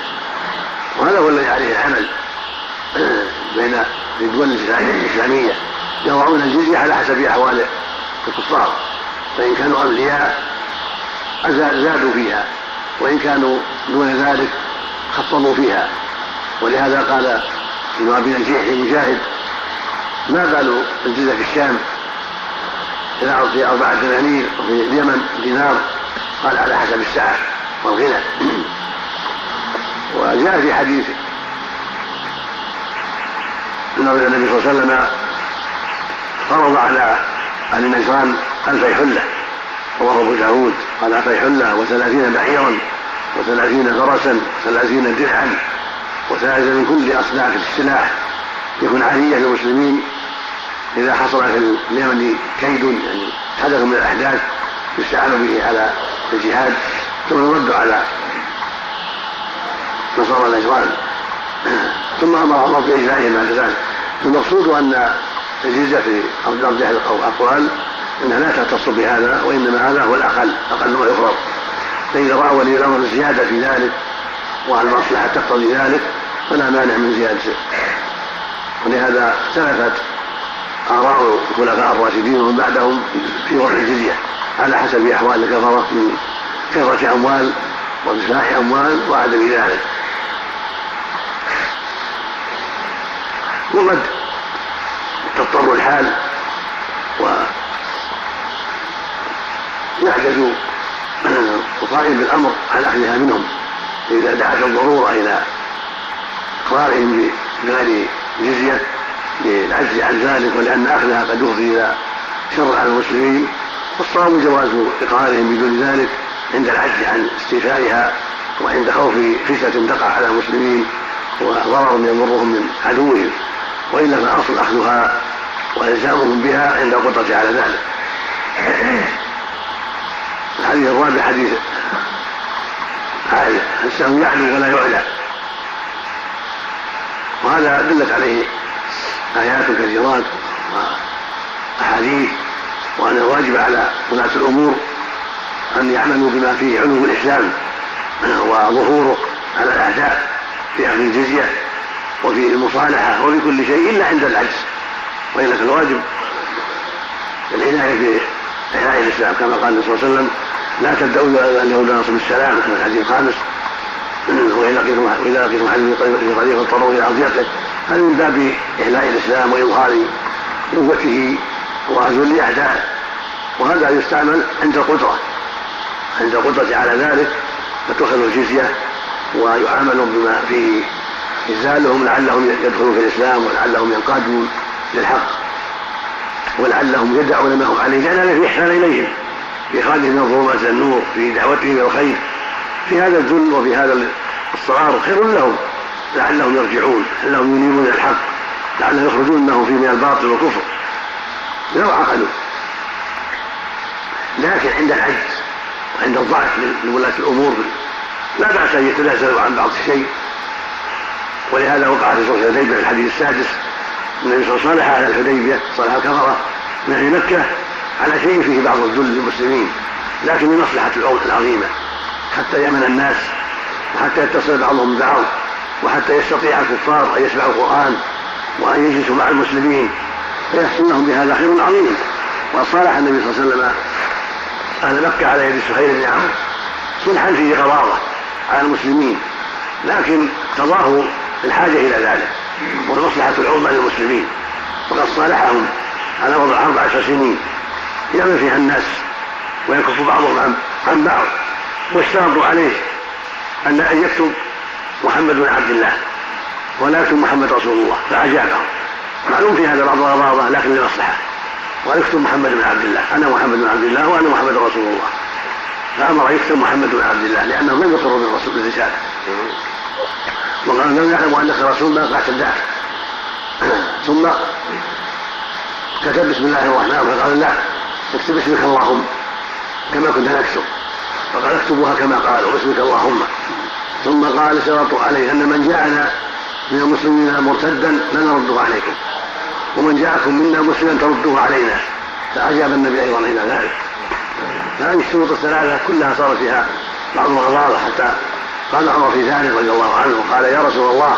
وهذا هو الذي عليه العمل بين الدول الإسلامية. يضعون الجزية على حسب أحوال الكفار. فإن كانوا أولياء زادوا فيها وإن كانوا دون ذلك خفضوا فيها. ولهذا قال ابن أبي نجيح مجاهد ما قالوا الجزية في الشام؟ في أربعة دنانير وفي اليمن دينار. قال على حسب الساعة والغنى. وجاء في حديث إن النبي صلى الله عليه وسلم فرض على أهل نجران ألفي حلة. رواه أبو داود قال الفي حلة وثلاثين بعيرا وثلاثين فرسا وثلاثين درعا وثلاثة من كل أصناف السلاح يكون عالية للمسلمين إذا حصل في اليمن كيد يعني حدث من الأحداث يستعان به على الجهاد ثم يرد على نصارى الأجران. ثم أمر عمر باجزائهم بعد ذلك. المقصود أن الجزيه في ارجح الاقوال إنها لا تختص بهذا وإنما هذا هو الأقل أقل ما يفرض فإذا راى ولي الأمر الزياده في ذلك وأن المصلحة تقتضي ذلك فلا مانع من زيادة ولهذا اختلفت آراء الخلفاء الراشدين ومن بعدهم في وضع الجزية على حسب أحوال الكفرة من كثرة أموال وانتفاع أموال وعدم ذلك. وقد تضطر الحال يعجز القائم بالأمر عن اخذها منهم إذا دعت الضرورة إلى إقرارهم بغير جزية للعجز عن ذلك ولأن أخذها قد يفضي إلى شر على المسلمين والصواب جواز إقرارهم بدون ذلك عند العجز عن استيفائها وعند خوف فتنة تقع على المسلمين وضرر يضرهم من عدوهم والا فالاصل أخذها وإلزامهم بها عند القدرة على ذلك. الحديث الرابع حديث. عائلة السهم يعلو ولا يعلى وهذا دلت عليه آيات كثيرات وأحاديث وأن الواجب على ولاة الأمور أن يعملوا بما فيه علو الإسلام وظهوره على الأعداء في أخذ الجزية وفي المصالحة وفي كل شيء إلا عند العجز. وإلا فالواجب العناية بإحياء الإسلام كما قال النبي صلى الله عليه وسلم لا تبدأوا اليهود نصب السلام في الحديث الخامس. وإذا لقيتم وإذا لقيتم أحد في طريق اضطروا إلى أضيقه هذا من باب إحلاء الإسلام وإظهار قوته وذل أعدائه وهذا يستعمل عند القدرة. عند القدرة على ذلك فتؤخذ الجزية ويعامل بما فيه. إزالهم لعلهم يدخلون في الإسلام ولعلهم ينقادون للحق. ولعلهم يدعون ما هم عليه لأن هذا في إحسان إليهم في إخراجهم من الظلمات إلى النور في دعوتهم إلى الخير في هذا الذل وفي هذا الصغار خير لهم لعلهم يرجعون لعلهم ينيبون إلى الحق لعلهم يخرجون منه في من الباطل والكفر. لو عقلوا. لكن عند العجز وعند الضعف لولاة الأمور لا بأس أن يتنازلوا عن بعض الشيء ولهذا وقع في صلح في الحديث السادس النبي صلى الله عليه وسلم صالح على الحديبية صالح الكفرة من أهل مكة على شيء فيه بعض الذل للمسلمين لكن لمصلحة العظيمة حتى يأمن الناس وحتى يتصل بعضهم ببعض وحتى يستطيع الكفار أن يسمعوا القرآن وأن يجلسوا مع المسلمين فيحصل لهم بهذا خير عظيم. وصالح النبي صلى الله عليه وسلم أهل مكة على يد سهيل بن عمرو صلحا فيه غضاضة على المسلمين لكن قضاه الحاجة إلى ذلك. والمصلحة العظمى للمسلمين. وقد صالحهم على وضع أربع سنين. يعمل فيها الناس ويكف بعضهم عن, بعض. واشترطوا عليه أن أن يكتب محمد بن عبد الله ولا يكتب محمد رسول الله فأجابهم. معلوم في هذا بعض الغضاضة لكن لمصلحة وأن يكتب محمد بن عبد الله. أنا محمد بن عبد الله وأنا محمد رسول الله. فأمر يكتب محمد بن عبد الله لأنه لم يقر بالرسول بالرسالة. وقال لم يعلم أنك رسول ما فاعتداك ثم كتب بسم الله الرحمن الرحيم. فقال لا اكتب اسمك اللهم كما كنا نكتب فقال اكتبوها كما قال واسمك اللهم. ثم قال اشترطوا عليه أن من جاءنا من المسلمين مرتدا لنرده عليكم ومن جاءكم منا مسلما تردوه علينا. فأجاب النبي أيضا إلى ذلك. فهذه الشروط الثلاثة كلها صار فيها بعض الغضاضه حتى قال عمر في ذلك رضي الله عنه وقال يا رسول الله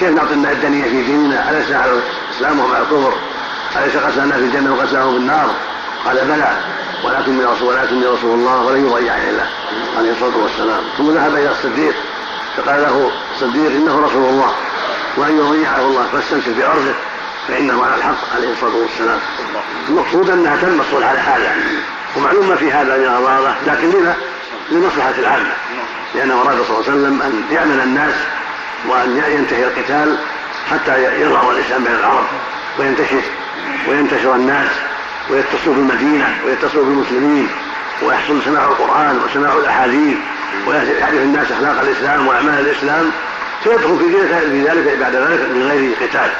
كيف نعطي الدنيا في ديننا؟ أليس على الاسلام وهم على الكفر؟ أليس قسمنا في الجنة وقسمه في النار قال بلى ولكني رسول ولكني رسول الله ولن يضيعني الله عليه الصلاة والسلام. ثم ذهب إلى الصديق فقال له الصديق إنه رسول الله وأن يضيعه الله فاستمسك بأرضه فإنه على الحق عليه الصلاة والسلام. المقصود أنها تم الصلح على هذا ومعلوم ما في هذا من الغضاضه لكن لما؟ لمصلحة العامة. لأنه اراد صلى الله عليه وسلم أن يعمل الناس وأن ينتهي القتال حتى يظهر الإسلام بين العرب وينتشر وينتشر الناس ويتصلوا بالمدينة ويتصلوا بالمسلمين ويحصل سماع القرآن وسماع الأحاديث ويعرف الناس أخلاق الإسلام وأعمال الإسلام فيدخل في ذلك بعد ذلك من غير قتال.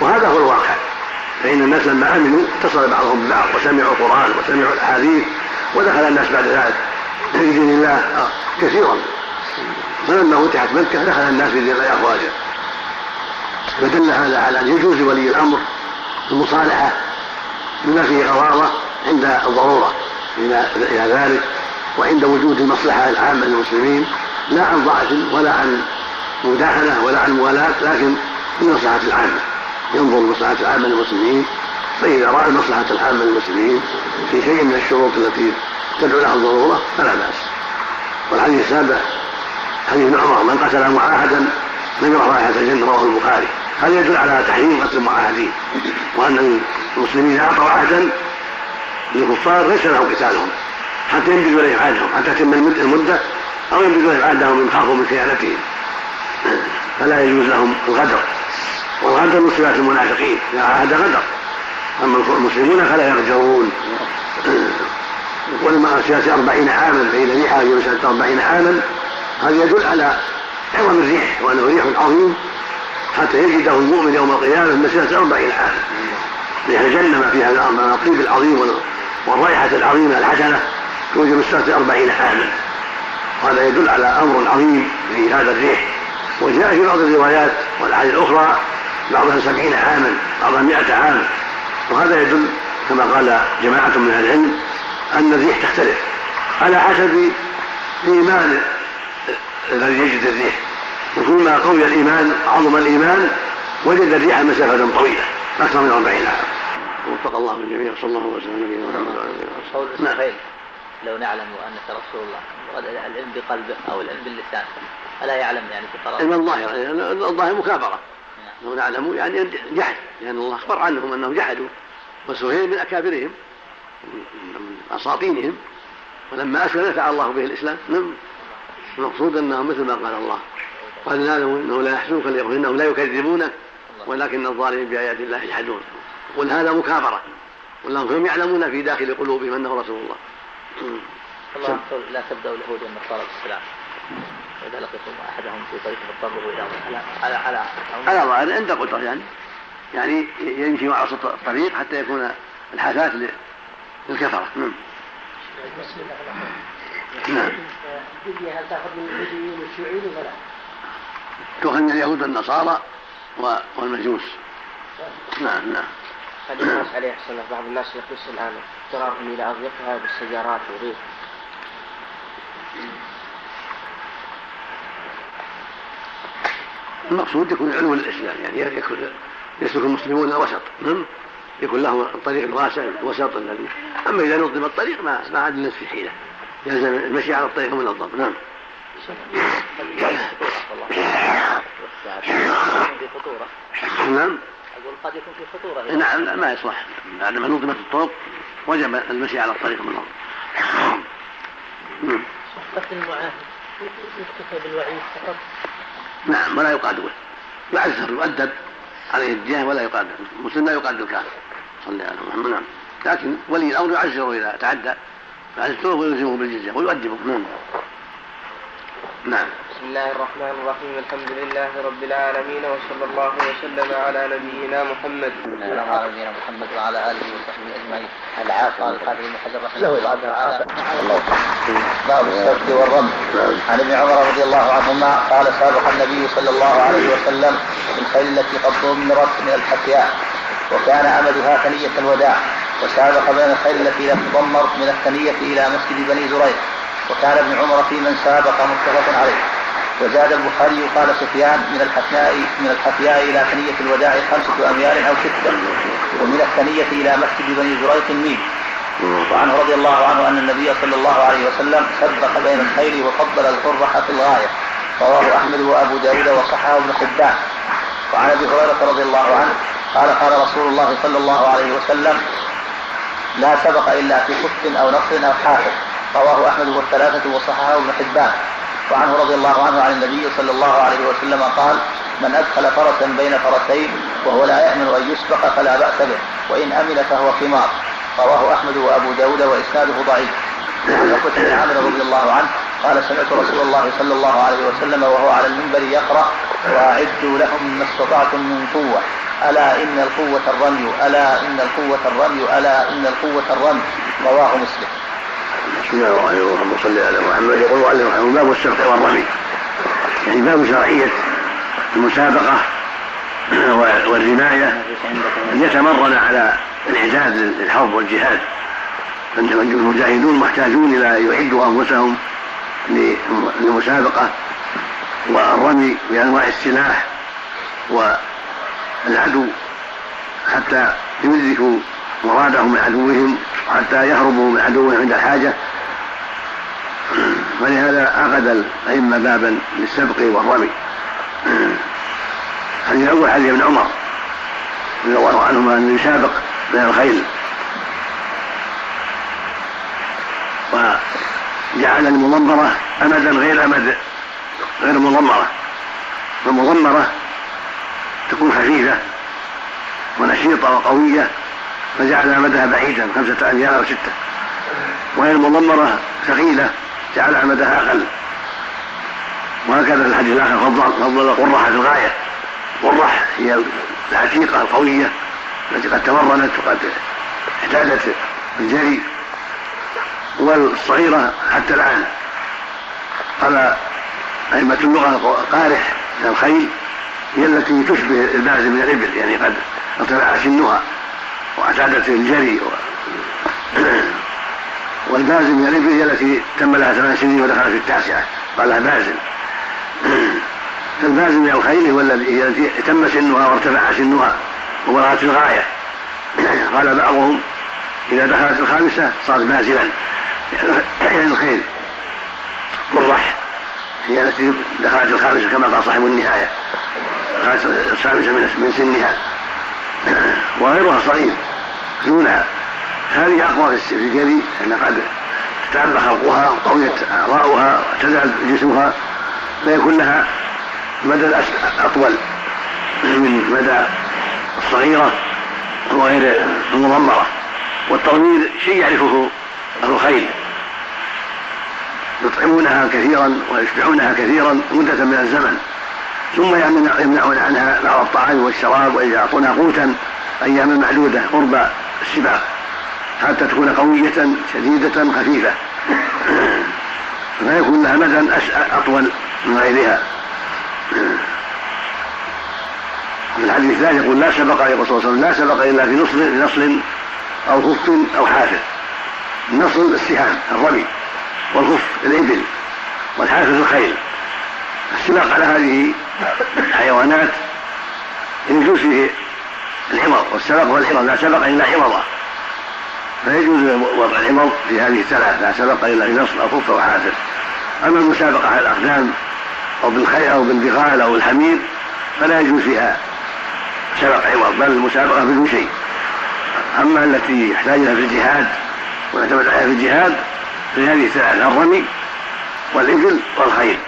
وهذا هو الواقع. فإن الناس لما آمنوا اتصل بعضهم ببعض وسمعوا القرآن وسمعوا الأحاديث ودخل الناس بعد ذلك. في دين الله كثيرا. فلما فتحت مكة دخل الناس في دين الله أفواجا فدل هذا على أن يجوز ولي الأمر المصالحة بما فيه غضاضة عند الضرورة. إلى ذلك. وعند وجود المصلحة العامة للمسلمين. لا عن ضعف ولا عن مداهنة ولا عن موالاة لكن لمصلحة العامة. ينظر لمصلحة العامة للمسلمين. فإذا رأى المصلحة العامة للمسلمين في شيء من الشروط التي تدعو لها الضرورة فلا بأس. والحديث السابع حديث ابن عمر من قتل معاهدا لم يرى رائحة الجنة رواه البخاري. هذا يدل على تحريم قتل المعاهدين وأن المسلمين أعطوا عهدا للكفار ليس له قتالهم حتى ينجزوا إليه عهدهم حتى تتم المدة أو ينجزوا إليه عهدهم إن خافوا من خيانتهم. فلا يجوز لهم الغدر. والغدر من صفات المنافقين إذا عاهد غدر. أما المسلمون فلا يغدرون ولما سياسة أربعين عاما فإذا ريحها في مسيرة أربعين عاما هذا يدل على عظم الريح وأنه ريح عظيم حتى يجده المؤمن يوم القيامة مسيرة أربعين عاما. الجنة ما فيها الطيب العظيم والرائحة العظيمة الحسنة توجد مسيرة أربعين عاما. وهذا يدل على أمر عظيم في هذا الريح. وجاء في بعض الروايات والأحاديث الأخرى بعضها سبعين عاما بعضها مئة عام. وهذا يدل كما قال جماعة من أهل العلم أن الريح تختلف. على حسب إيمان الذي يجد الريح. وكلما قوي الإيمان عظم الإيمان وجد الريح مسافة طويلة أكثر من أربعين عام. وفق الله الجميع صلى الله وسلم على نبينا محمد وصحبه. نعم. لو نعلم أنك رسول الله العلم بقلبه أو العلم باللسان ألا يعلم يعني في قرار؟ علم الظاهر الظاهر مكابرة. نعم. لو نعلم يعني جحد لأن الله أخبر عنهم أنهم جحدوا وسهيل من أكابرهم. من أساطينهم. ولما اسلم نفع الله به الإسلام نعم. المقصود انهم مثل ما قال الله. قال إنه لا يحزنك إنهم لا يكذبونك ولكن الظالمين بآيات الله يجحدون. قل هذا مكابرة. ولهم يعلمون في داخل قلوبهم أنه رسول الله. الله لا تبدأوا اليهود والنصارى بالسلام إذا لقيتم أحدهم في طريق فاضطروا إلى على على على ظاهر عند قدرة يعني. يعني يمشي مع وسط الطريق حتى يكون الحافات للكفرة نعم. نعم. هل تاخذ من اليهوديين والشيوعيين ولا تؤخذ من اليهود والنصارى والمجوس. نعم نعم. قد الناس عليه الصلاة بعض الناس يقيس الآن اضطرارهم إلى أضيافها بالسيارات وغيره. المقصود يكون علو الإسلام يعني يكون يسلك المسلمون الوسط نعم. يكون له الطريق الواسع الوسط الذي أما إذا نظم الطريق ما ما عاد الناس في حيلة. يلزم المشي على الطريق المنظم نعم. نعم. أقول قد يكون في خطورة نعم لا ما يصلح. بعد ما نظمت الطرق وجب المشي على الطريق المنظم قتل المعاهد يكتفى بالوعيد فقط نعم ولا يقاد به يعزر يؤدب. عليه الجهه ولا يقاد المسلم لا يقاد الكافر صلى على محمد نعم. لكن ولي الأمر يعزره إذا تعدى يعزره ويلزمه بالجزية ويؤدبه. نعم. نعم. بسم الله الرحمن الرحيم. الحمد لله رب العالمين وصلى الله وسلم على نبينا محمد. السلام على نبينا محمد وعلى آله وصحبه أجمعين. العاف قال الحافظ بن حجر رحمه الله تعالى. باب السبت والرمل عن ابن عمر رضي الله عنهما قال سابق النبي صلى الله عليه وسلم الخيل التي قد ضمرت من الحفياء وكان امدها ثنية الوداع. وسابق بين الخيل التي لم تضمر من الثنية إلى مسجد بني زريق وكان ابن عمر في من سابق متفق عليه. وزاد البخاري قال سفيان من الحفياء من الحفياء إلى ثنية الوداع خمسة أميال أو ستة ومن الثنية إلى مسجد بني زريق ميل. وعنه رضي الله عنه أن النبي صلى الله عليه وسلم سبق بين الخيل وفضل القرح في الغاية. رواه أحمد وأبو داود وصححه ابن حبان. وعن أبي هريرة رضي الله عنه قال قال رسول الله صلى الله عليه وسلم لا سبق إلا في خف أو نصر أو حافظ. رواه أحمد والثلاثة وصححه ابن حبان. وعنه رضي الله عنه عن النبي صلى الله عليه وسلم قال من أدخل فرسا بين فرسين وهو لا يأمن أن يسبق فلا بأس به وإن أمن فهو حمار رواه أحمد وأبو داود وإسناده ضعيف. وعن بن عامر رضي الله عنه قال سمعت رسول الله صلى الله عليه وسلم وهو على المنبر يقرأ وأعدوا لهم ما استطعتم من قوة. ألا إن القوة الرمي. ألا إن القوة الرمي. ألا إن القوة الرمي. رواه مسلم. بسم الله الرحمن الرحيم. اللهم صل على محمد. يقول معلم رحمه باب السبق والرمي يعني باب شرعية المسابقة والرماية أن يتمرن على الإعداد للحرب والجهاد. المجاهدون محتاجون إلى أن يعدوا أنفسهم للمسابقة والرمي بأنواع السلاح العدو حتى يدركوا مرادهم من عدوهم حتى يهربوا من عدوهم عند الحاجة. ولهذا عقد الأئمة بابا للسبق والرمي. الحديث الأول حديث ابن عمر رضي الله عنهما أنه يسابق بين الخيل. وجعل المضمرة أمدا غير أمد غير مضمرة. والمضمرة تكون خفيفة ونشيطة وقوية. فجعل مدها بعيدا خمسة أميال أو ستة. وهي المضمرة ثقيلة جعل مدها أقل. وهكذا في الحديث الآخر فضل فضل القرحة في الغاية. القرح هي العتيقة القوية التي قد تمرنت وقد احتاجت الجري والصغيرة حتى الآن. قال أئمة اللغة قارح من الخيل هي التي تشبه الباز من الإبل يعني قد ارتفع سنها. واعتادت الجري و... والبازم الإبل هي التي تم لها ثمان سنين ودخلت في التاسعة قال لها بازم فالبازم من الخيل هو الذي تم سنها وارتفع سنها وبلغت الغاية. قال بعضهم إذا دخلت الخامسة صارت بازلا يعني الخيل. والرح هي التي دخلت الخامسة كما قال صاحب النهاية. دخلت الخامسة من سنها. وغيرها صغير دونها. هذه أقوى في الجري لأن قد تتعب خلقها وقويت أعضاؤها واعتدل جسمها فيكون لها مدى أطول من مدى الصغيرة وغير المضمرة. والتضمير شيء يعرفه أهل الخيل يطعمونها كثيرا ويشبعونها كثيرا مدة من الزمن. ثم يمنعون عنها بعض الطعام والشراب ويعطونها قوتا أياما معدودة قرب السباق حتى تكون قوية شديدة خفيفة. فيكون لها مدى أطول من غيرها. في الحديث الثاني يقول لا سبق يقول صلى الله عليه وسلم لا سبق إلا في نصل نصل أو خف أو حافر. النصل السهام الرمي والخف الإبل والحافر الخيل. السباق على هذه الحيوانات يجوز فيه الحمض والسبق هو الحمض لا سبق إلا حمضة فيجوز وضع الحمض في هذه الثلاث لا سبق إلا في نصر أو خف أو حافر أما المسابقة على الأقدام أو بالخيل أو بالبغال أو الحمير فلا يجوز فيها سبق عوض بل المسابقة بدون شيء. أما التي يحتاجها في الجهاد ونعتمد عليها في الجهاد في هذه الثلاث الرمي والإبل والخيل.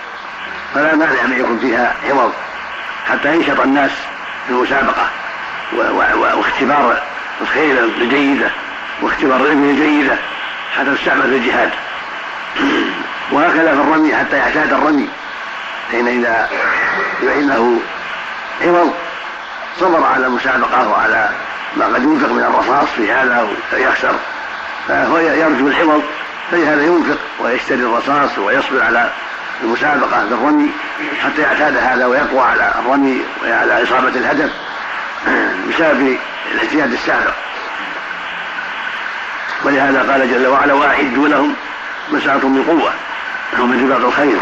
فلا مانع أن يكون فيها عوض حتى ينشط الناس في المسابقة واختبار الخيل الجيدة واختبار الإبل الجيدة حتى تستعمل في الجهاد. وهكذا في الرمي حتى يعتاد الرمي. حين إذا يعين له عوض صبر على المسابقة وعلى ما قد ينفق من الرصاص في هذا ويخسر. فهو يرجو العوض فلهذا ينفق ويشتري الرصاص ويصبر على المسابقة بالرمي حتى يعتاد هذا ويقوى على الرمي وعلى إصابة الهدف بسبب الاجتهاد السابق. ولهذا قال جل وعلا وأعدوا لهم ما من قوة ومن رباط الخير.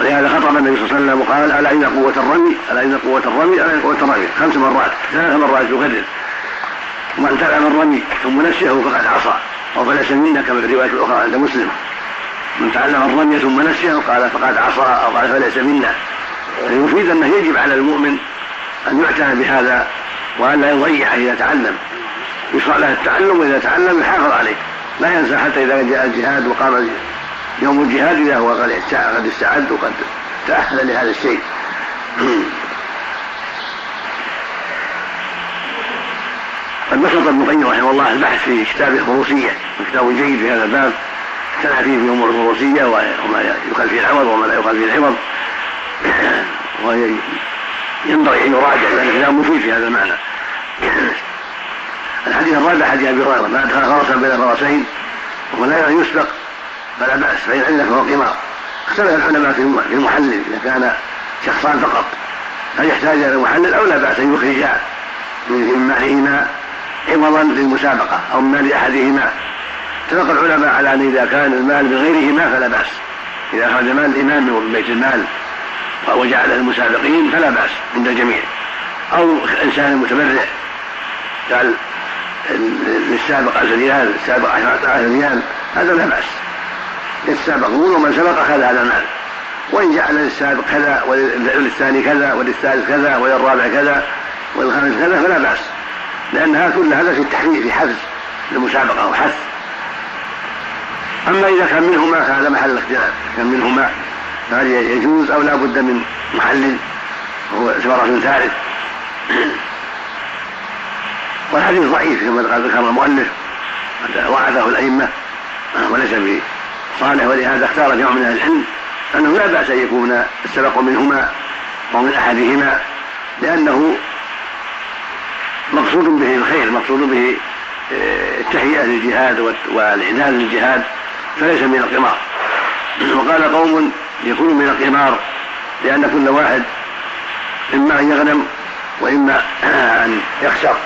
ولهذا خطب النبي صلى الله عليه وسلم وقال ألا إن قوة الرمي ألا إن قوة الرمي ألا إن قوة الرمي خمس مرات ثلاث مرات يكرر. ومن تعلم الرمي ثم نسيه فقد عصى. أو فليس منا كما في الرواية الأخرى عند مسلم. من تعلم الرمي ثم نسيه قال فقد عصى أو قال فليس منا. فيفيد أنه يجب على المؤمن أن يعتنى بهذا وأن لا يضيع إذا تعلم. يشرع له التعلم وإذا تعلم يحافظ عليه. لا ينسى حتى إذا جاء الجهاد وقام يوم الجهاد إذا هو قد استعد وقد تأهل لهذا الشيء. قد نشط ابن القيم رحمه الله البحث في كتاب الفروسيه كتاب جيد في هذا الباب. فيه في امور الفروسيه وما يقال فيه العوض وما لا يقال فيه العوض وينبغي أن يراجع لأن كتاب مفيد في هذا المعنى. الحديث الرابع حديث أبي هريرة ما أدخل فرسا بين فرسين وهو لا يسبق فلا بأس فإن عندك فهو قمار. اختلف العلماء في المحلل إذا كان شخصان فقط هل يحتاج إلى المحلل أو لا بأس أن يخرجا من مالهما عوضا للمسابقة أو من مال احدهما اتفق العلماء على أن إذا كان المال بغيرهما فلا بأس. إذا خرج مال الإمام من بيت المال وجعله للمسابقين فلا بأس عند الجميع. أو إنسان متبرع قال للسابق عشر ريال السابق عشر ريال هذا لا بأس. يتسابقون ومن سبق أخذ هذا المال. وإن جعل للسابق كذا وللثاني كذا وللثالث كذا وللرابع كذا وللخامس كذا فلا بأس. لأنها كل هذا في التحرير في حفز المسابقة وحث أما إذا كان منهما فهذا محل الاختلاف كان منهما فهل يجوز أو لا بد من محلل وهو ثمرة ثالث والحديث ضعيف كما قال ذكر المؤلف. وعده الأئمة. وليس بصالح ولهذا اختار جمع من أهل العلم. أنه لا بأس أن يكون السبق منهما أو من أحدهما لأنه مقصود به الخير مقصود به آه، التهيئة للجهاد والإعداد للجهاد. فليس من القمار. وقال قوم يكون من القمار لأن كل واحد إما أن يغنم وإما أن يخسر.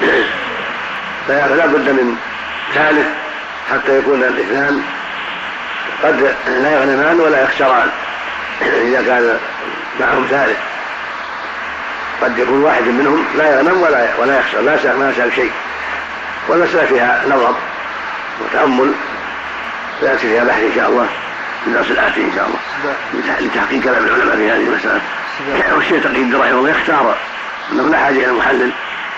فلا بد من ثالث حتى يكون الاثنان قد لا يغنمان ولا يخسران. إذا كان معهم ثالث. قد يكون واحد منهم لا يغنم ولا ولا يخسر لا ما شيء. والمسألة فيها نظر وتأمل. سيأتي فيها بحث إن شاء الله في الدرس الآتي إن شاء الله. لتحقيق كلام العلماء في هذه المسألة. والشيء تقي الدرع والله يختار. أنه لا حاجة إلى محلل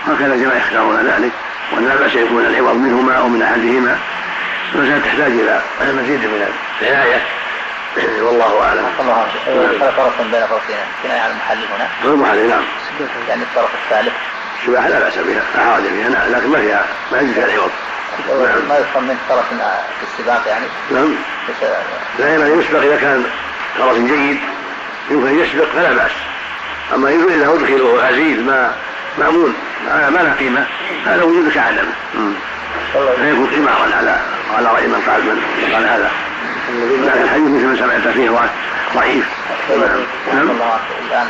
وهكذا جماعة يختارون ذلك. وأن لا بأس يكون العوض منهما أو من أحدهما. المسألة تحتاج إلى مزيد من العناية والله أعلم. الله. هل فرق بين فرقين. كناية على المحلل هنا؟ غير محلل نعم. يعني الطرف الثالث. الشباحة لا بأس بها لا حرج فيها نعم لكن ما فيها ما يجوز فيها العوض نعم. ما يفهم من طرف في السباق يعني؟ نعم. دائما يسبق إذا كان فرس جيد يمكن أن يسبق فلا بأس. أما إذا أدخل وهو عزيز ما مأمون ما له قيمة هذا وجود كعدم فيكون قمارا على على رأي من قال من قال هذا. لكن الحديث مثل ما سمعت فيه ضعيف. نعم. الآن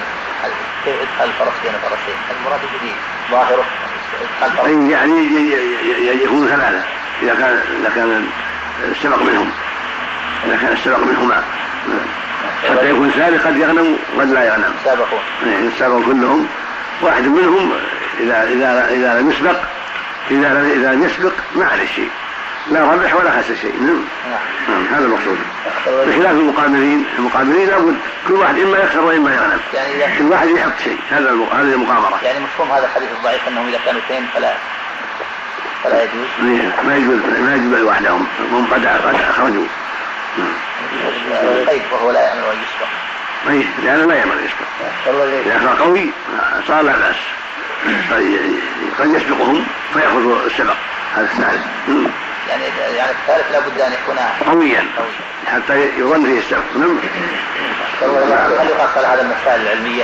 ادخال الفرس بين فرسين؟ المراد به ظاهره. ادخال يعني يكون ثلاثة. إذا كان إذا كان السبق منهم. إذا كان السبق منهما. حتى يكون سابق قد يغنم وقد لا يغنم. سابقون. يعني السابق كلهم. واحد منهم إذا إذا إذا لم يسبق إذا إذا لم يسبق ما عليه شيء. لا ربح ولا خسر شيء. نعم. نعم هذا المقصود. بخلاف المقامرين المقامرين لابد كل واحد إما يخسر وإما يغنم يعني كل واحد يحط شيء. هذا هذه المقامرة. يعني مفهوم هذا الحديث الضعيف أنهم إذا كانوا اثنين فلا فلا يجوز. ما يجوز ما يجوز لوحدهم هم قد قد أخرجوا. طيب وهو لا يامن أن يسبق اي لأنه لا يامن أن يسبق اذا كان قوي صار لا بأس. قد يسبقهم فيأخذ السبق. هذا الثالث يعني يعني الثالث لابد أن يكون قويا. حتى يظن فيه السبب نعم. هل يقاس على هذا المسائل العلمية.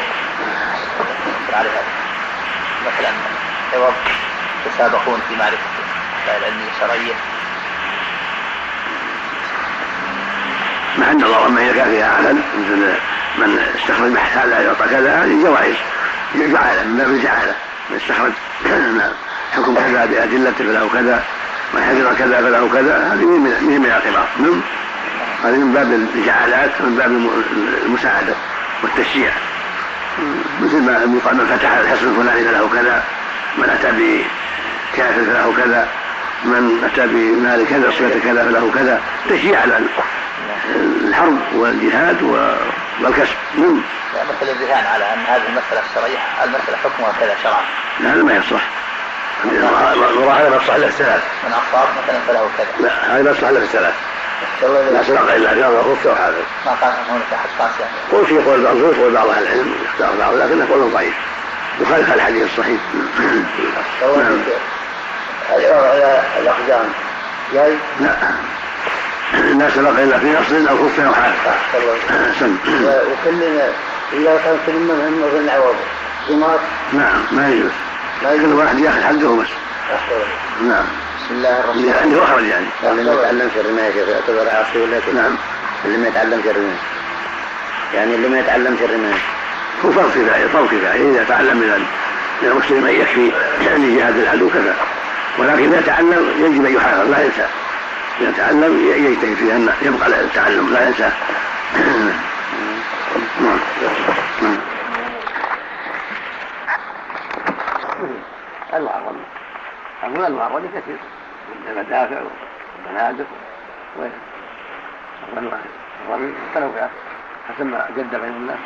عليها مثلا عوض تسابقون في معرفة المسائل العلمية الشرعية. مع أن الله اذا كان فيها عدل مثل من استخرج بحث هذا يعطى كذا هذه جوائز. جعاله من باب الجعاله من استخرج حكم كذا بادلته فله كذا من حفظ كذا فله كذا هذه من من الاعتبار نعم؟ هذه من باب الجعالات من باب المساعدة والتشجيع. مثل ما يقال من فتح الحصن الفلاني فله كذا من أتى بكافر فله كذا من أتى بمال كذا صفة كذا فله كذا. تشجيع على الحرب والجهاد والكسب. نعم؟ مثل الرهان على أن هذه المسألة الشرعيه المسألة حكمها كذا شرعا. لا هذا ما يصلح هذا ما الا الثلاث من اصاب مثلا فله كذا. لا هذا ما الا الثلاث لا سبق إلا في أمر الرفق وحافظ ما قال هناك احد قاس يعني. قول في قول بعض قول بعض أهل العلم يختار بعض لكنه قول ضعيف. يخالف الحديث الصحيح. نعم. على الأقدام. جاي؟ لا. لا سبق إلا في أصل أو خف أو حال سم. وكلنا إذا كان كل من من عوض قمار نعم ما يجوز. لا يجوز واحد ياخذ حقه بس. نعم. بسم الله الرحمن الرحيم. عنده اخرج يعني. اللي ما يتعلم في الرماية يعتبر عاصي ولا كيف؟ نعم. اللي ما يتعلم في الرماية. يعني اللي ما يتعلم في الرماية. هو فرض كفايه فرض كفايه إذا تعلم من المسلم أن يكفي لجهاد العدو كذا ولكن إذا تعلم يجب أن يحافظ لا ينسى. إذا تعلم يجتهد في ان يبقى التعلم لا ينسى. نعم. نعم. المعرض أقول المعرض كثير. من المدافع والبنادق وغيرها الرمي متنوعة حسب ما جد بين الناس.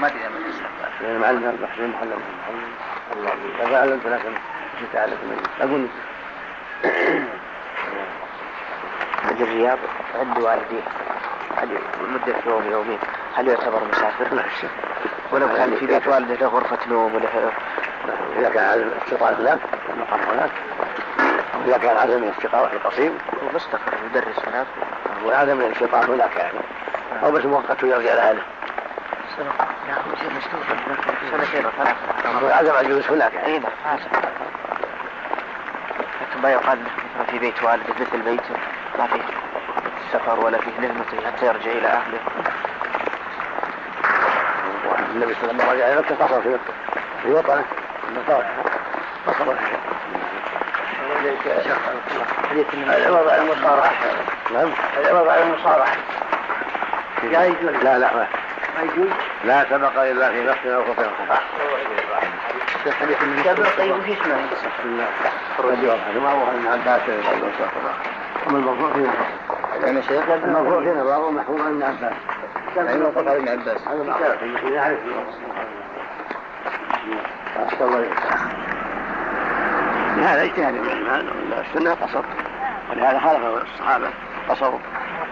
ما ادري من معلم البحث محلل الله اذا علمت لكن مش تعرف أقول الرياض. عند والديه هل مدة يوم يومين. هل يعتبر مسافر؟ لا شك. ولو كان في بيت والده له غرفة نوم ولا إذا كان عدم استطاعة هناك المقام هناك. إذا كان عدم في القصيم هو مستقر يدرس هناك. هو عدم الانشطاط هناك يعني أو بس مؤقت يرجع لأهله سنة سنتين وثلاثة عدم الجلوس هناك. يعني نعم لكن ما يقال في بيت والده مثل بيته. ما فيه. سفر ولا فيه نهمته حتى يرجع إلى أهله. النبي صلى الله عليه وسلم رجع إلى مكة قصر في مكة في وطنه قصر العوض على المصارعة نعم. العوض على المصارعة لا يجوز. لا لا. ما يجوز؟ لا سبق إلا في نفس أو خطير سبق وفي اسمه ما هو ابن عباس رضي الله عنه أما المرفوع في يعني شيخ المرفوع في نظر ومحفوظ عن ابن عباس. أي موقف على ابن عباس. هذا معروف يعرف. أحسن الله لهذا اجتهاد. الرحمن السنة قصر. ولهذا خالف الصحابة قصروا.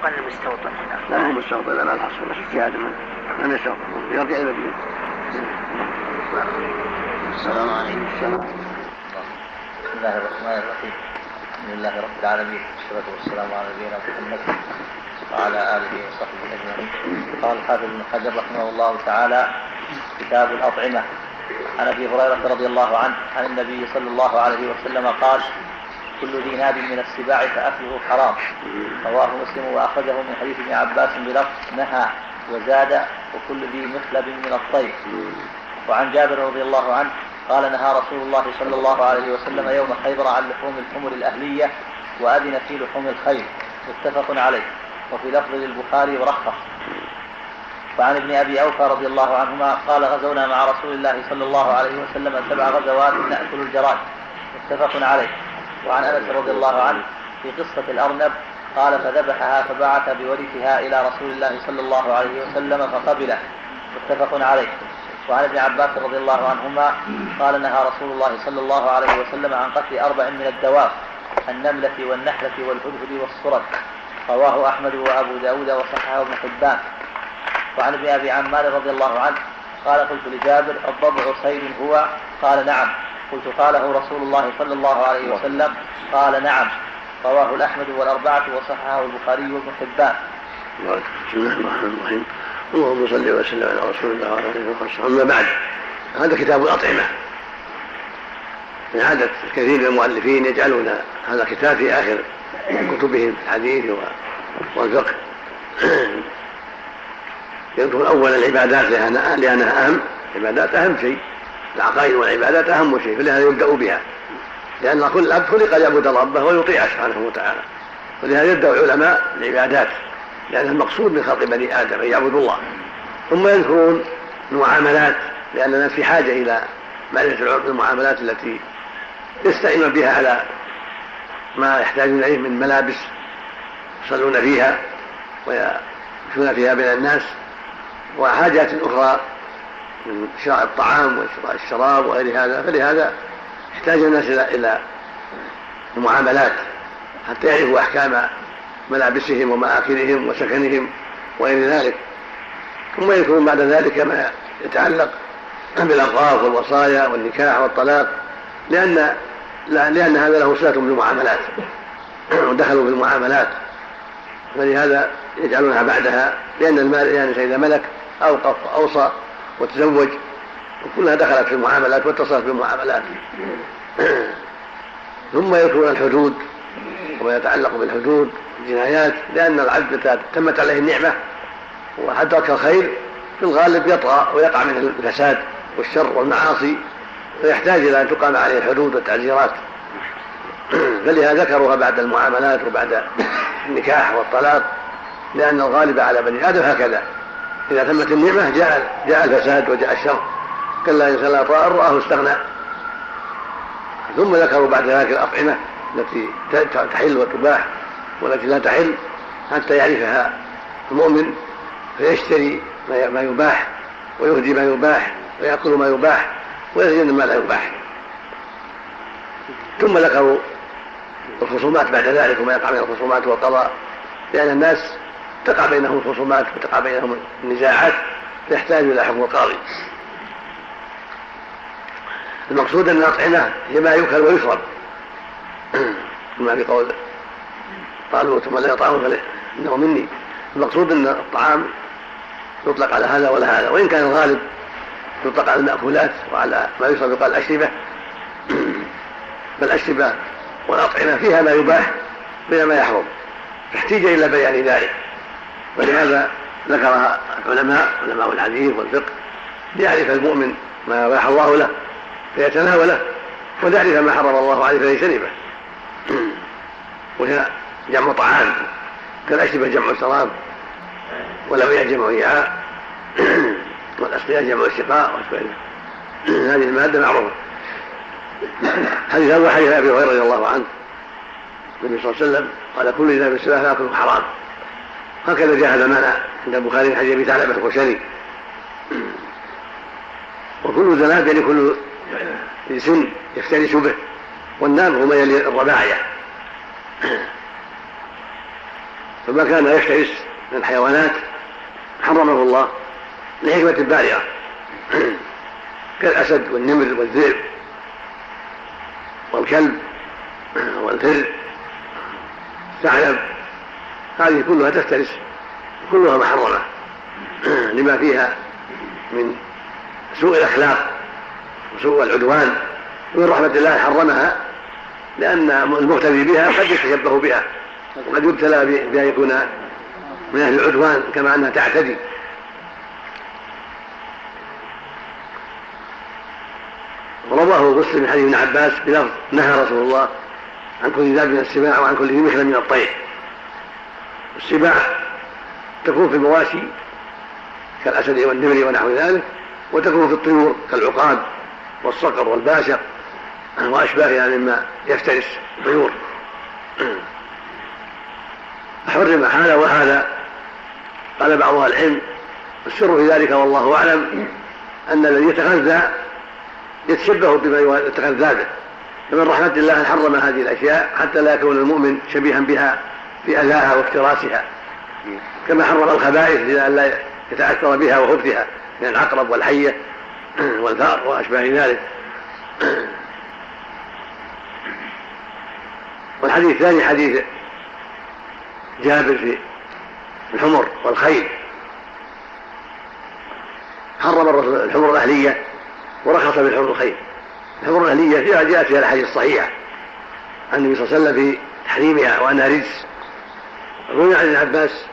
وقال المستوطن لا هو مستوطن. لا الحصر بس اجتهاد. منه لم يستوطن. يرجع إلى المدينة السلام عليكم. بسم الله الرحمن الرحيم. الحمد لله رب العالمين. والصلاة والسلام على نبينا محمد وعلى آله وصحبه أجمعين. قال الحافظ ابن حجر رحمه الله تعالى كتاب الأطعمة. عن أبي هريرة رضي الله عنه عن النبي صلى الله عليه وسلم قال كل ذي ناب من السباع فأكله حرام. رواه مسلم وأخرجه من حديث ابن عباس بلفظ نهى وزاد وكل ذي مخلب من الطير. وعن جابر رضي الله عنه قال نهى رسول الله صلى الله عليه وسلم يوم خيبر عن لحوم الحمر الأهلية وأذن في لحوم الخيل. متفق عليه. وفي لفظ للبخاري ورخص. وعن ابن أبي أوفى رضي الله عنهما قال غزونا مع رسول الله صلى الله عليه وسلم سبع غزوات نأكل الجراد. متفق عليه. وعن أنس رضي الله عنه في قصة الأرنب قال فذبحها فبعث بورثها إلى رسول الله صلى الله عليه وسلم فقبله. متفق عليه. وعن ابن عباس رضي الله عنهما قال نهى رسول الله صلى الله عليه وسلم عن قتل أربع من الدواب النملة والنحلة والهدهد والصرد رواه أحمد وأبو داود وصححه ابن حبان. وعن ابن أبي عمار رضي الله عنه قال قلت لجابر الضبع صيد هو؟ قال نعم. قلت قاله رسول الله صلى الله عليه وسلم قال نعم. رواه الأحمد والأربعة وصححه البخاري وابن حبان. بسم الله الرحمن الرحيم. اللهم صل وسلم على رسول الله وعلى آله وصحبه أما بعد هذا كتاب الأطعمة. من عادة كثير من المؤلفين يجعلون هذا الكتاب في آخر كتبهم في الحديث والفقه. يذكر أولا العبادات لأنها, أهم. العبادات أهم شيء. العقائد والعبادات أهم شيء فلهذا يبدأ بها. لأن كل العبد خلق ليعبد ربه ويطيع سبحانه وتعالى. ولهذا يبدأ العلماء العبادات. لأن المقصود من خلق بني آدم أن يعبدوا الله. ثم يذكرون المعاملات لأن الناس في حاجة إلى معرفة المعاملات التي يستعينون بها على ما يحتاجون إليه من ملابس يصلون فيها ويمشون فيها بين الناس وحاجات أخرى من شراء الطعام وشراء الشراب وغير هذا. فلهذا يحتاج الناس إلى إلى المعاملات حتى يعرفوا أحكام ملابسهم ومآكلهم وسكنهم وغير ذلك. ثم يذكرون بعد ذلك ما يتعلق بالأوقاف والوصايا والنكاح والطلاق لأن لأن هذا له صلة بالمعاملات. ودخلوا في المعاملات فلهذا يجعلونها بعدها لأن المال يعني إذا ملك أوقف وأوصى وتزوج وكلها دخلت في المعاملات واتصلت بالمعاملات. ثم يذكرون الحدود وما يتعلق بالحدود الجنايات لأن العبد متى تمت عليه النعمة وأدرك الخير في الغالب يطغى ويقع من الفساد والشر والمعاصي فيحتاج إلى أن تقام عليه الحدود والتعزيرات. فلهذا ذكروها بعد المعاملات وبعد النكاح والطلاق لأن الغالب على بني آدم هكذا. إذا تمت النعمة جاء جاء الفساد وجاء الشر. كلا إن لا طائر رآه استغنى. ثم ذكروا بعد ذلك الأطعمة التي تحل وتباح. والتي لا تحل حتى يعرفها المؤمن فيشتري ما يباح ويهدي ما يباح ويأكل ما يباح ويتجنب ما لا يباح. ثم ذكروا الخصومات بعد ذلك وما يقع من الخصومات والقضاء لأن الناس تقع بينهم الخصومات وتقع بينهم النزاعات تحتاج إلى حكم القاضي. المقصود أن الأطعمة هي ما يؤكل ويشرب. كما في قول. قالوا ثم لا يطعمه فإنه مني. المقصود أن الطعام يطلق على هذا ولا هذا. وإن كان الغالب يطلق على المأكولات وعلى ما يشرب يقال الأشربة. فالأشربة والأطعمة فيها ما يباح فيها ما يحرم. فاحتيج إلى بيان ذلك. ولهذا ذكرها العلماء علماء الحديث والفقه ليعرف المؤمن ما أباح الله له فيتناوله وليعرف ما حرم الله عليه فيجتنبه وهي جمع طعام. كالأشربة جمع شراب والأوعية جمع وعاء والأسقياء جمع السقاء هذه المادة معروفة. حديث هذا حديث أبي هريرة رضي الله عنه. النبي صلى الله عليه وسلم قال كل ذا بالسلاح ياكل حرام. هكذا جاء هذا المعنى عند البخاري من حديث أبي ثعلبه الخشني وكل ذناب يعني كل سن يفترس به. والنام هو ما يلي الرباعية. فما كان يفترس من الحيوانات حرمه الله لحكمة بالغة كالأسد والنمر والذئب والكلب والفر الثعلب. هذه كلها تفترس كلها محرمة. لما فيها من سوء الأخلاق وسوء العدوان ومن رحمة الله حرمها لأن المغتدي بها قد يتشبه بها. وقد يبتلى بأن يكون من أهل العدوان كما أنها تعتدي ورواه مسلم من حديث ابن عباس بلفظ نهى رسول الله عن كل ذاب من السباع وعن كل ذي من الطير. السباع تكون في المواشي كالأسد والنمر ونحو ذلك وتكون في الطيور كالعقاد والصقر والباشق وأشباهها مما يفترس الطيور. حرم هذا وهذا. قال بعض أهل العلم السر في ذلك والله أعلم أن الذي يتغذى يتشبه بما يتغذى به. فمن رحمة الله أن حرم هذه الأشياء حتى لا يكون المؤمن شبيها بها في أذاها وافتراسها. كما حرم الخبائث لئلا يتأثر بها وخبثها من العقرب والحية والفأر وأشباه ذلك. والحديث الثاني حديث جابر في الحمر والخيل. حرم الرسول الحمر الأهلية ورخص بالحمر الخيل الحمر الأهلية فيها جاءت فيها الأحاديث الصحيحة. عن النبي صلى الله عليه وسلم في تحريمها وأنها رجس. روي عن ابن عباس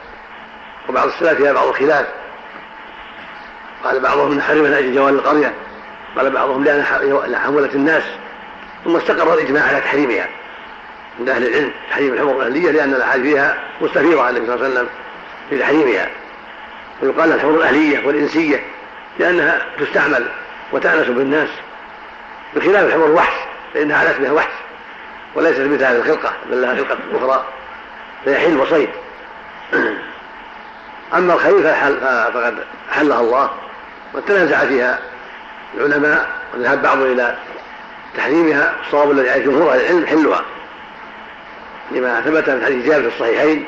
وبعض السلف فيها بعض الخلاف. قال بعضهم نحرمها لاجل جوال القرية. قال بعضهم لأن حمولة الناس. ثم استقر الإجماع على تحريمها. عند أهل العلم تحريم الحمر الأهلية لأن الأحاديث فيها مستفيضة عن النبي صلى الله عليه وسلم في تحريمها. ويقال الحمر الأهلية والإنسية لأنها تستعمل وتأنس بالناس بخلاف الحمر الوحش فإنها علت بها وحش وليست مثل هذه الخلقة بل لها خلقة أخرى فهي حل وصيد أما الخيل فقد حلها الله وتنازع فيها العلماء وذهب بعضهم إلى تحريمها الصواب الذي عليه جمهور العلم حلها. لما ثبت من حديث جابر في الصحيحين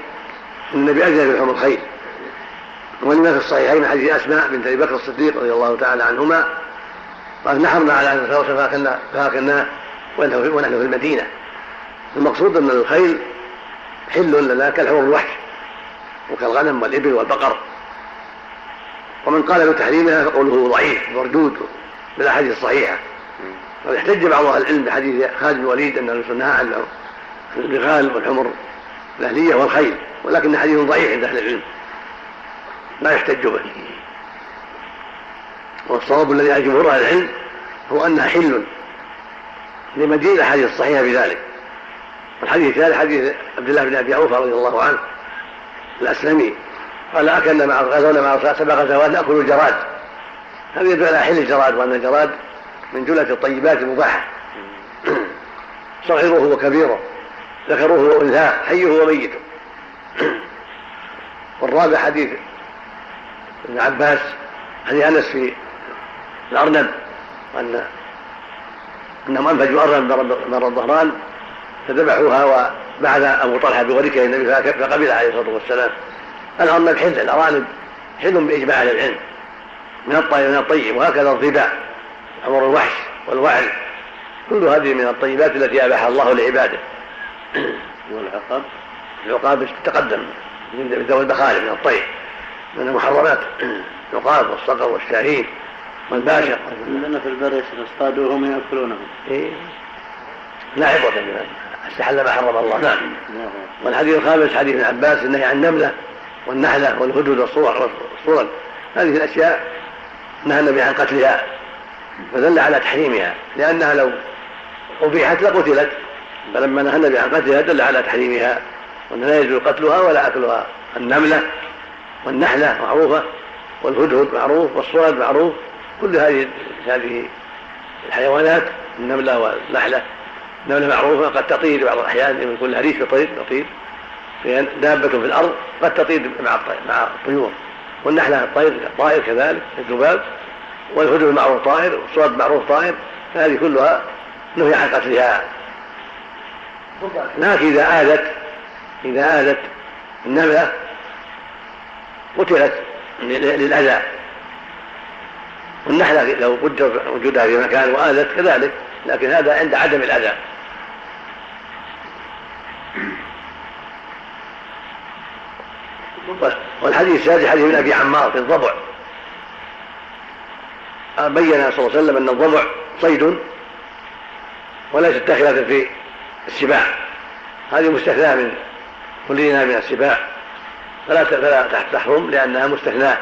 أن النبي اذن في لحوم الخيل ولما في الصحيحين من حديث أسماء بنت أبي بكر الصديق رضي الله تعالى عنهما قال نحرنا على أن نتوصل فاكلناه ونحن في المدينة. المقصود أن الخيل حل لنا كالحمر الوحش وكالغنم والإبل والبقر. ومن قال بتحريمها فقوله ضعيف مردود بالأحاديث الصحيحة. وقد احتج بعض أهل العلم بحديث خالد بن الوليد أن الرسول نهى عن البغال والحمر الأهلية والخيل ولكن حديث ضعيف عند أهل العلم. لا يحتج به. والصواب الذي على أهل العلم هو أنها حل لمجيء الأحاديث الصحيحة بذلك والحديث الثالث حديث عبد الله بن أبي اوفى رضي الله عنه الأسلمي. قال أكلنا مع غزونا مع سبع غزوات نأكل الجراد. هذا يدل على حل الجراد وأن الجراد من جملة الطيبات المباحة. صغيره وكبيره. ذكره وأنثاه حيه وميته والرابع حديث ابن عباس حديث أنس في الأرنب وأن أنهم أنفجوا أرنب مر الظهران فذبحوها وبعث أبو طلحة بغريكه النبي فقبل عليه الصلاة والسلام. الأرنب حل الأرانب حل بإجماع أهل العلم من الطيب من الطيب وهكذا الظباء أمر الوحش والوعل. كل هذه من الطيبات التي أباحها الله لعباده. والعقاب العقاب. تقدم؟ من ذوي المخالف من الطيب من المحرمات. العقاب والصقر والشاهين والباشا عندنا في البر اصطادوهم ياكلونهم إيه؟ لا عبرة بمن استحل ما حرم الله. نعم. والحديث الخامس حديث ابن عباس النهي عن النملة والنحلة والهدود والصور والصورة. هذه الأشياء نهى النبي عن قتلها فدل على تحريمها لأنها لو أبيحت لقتلت. فلما نهى النبي عن قتلها دل على تحريمها وأنه لا يجوز قتلها ولا أكلها. النملة والنحلة معروفة والهدهد معروف والصورة معروف كل هذه هذه الحيوانات النملة والنحلة. النملة معروفة قد تطير بعض الأحيان يكون لها ريش يطير تطير دابة في الأرض قد تطير مع مع الطيور. والنحلة الطير طائر كذلك الذباب. والهدهد معروف طائر والصوت معروف طائر. فهذه كلها نهي عن قتلها. لكن إذا آذت إذا آذت النملة قتلت للأذى. والنحلة لو قدر وجودها في مكان وآذت كذلك لكن هذا عند عدم الأذى. والحديث السادس حديث من أبي عمار في الضبع. بين صلى الله عليه وسلم أن الضبع صيد وليست داخلة في السباع. هذه مستثناة من كلنا من السباع. فلا فلا تحرم لأنها مستثناة.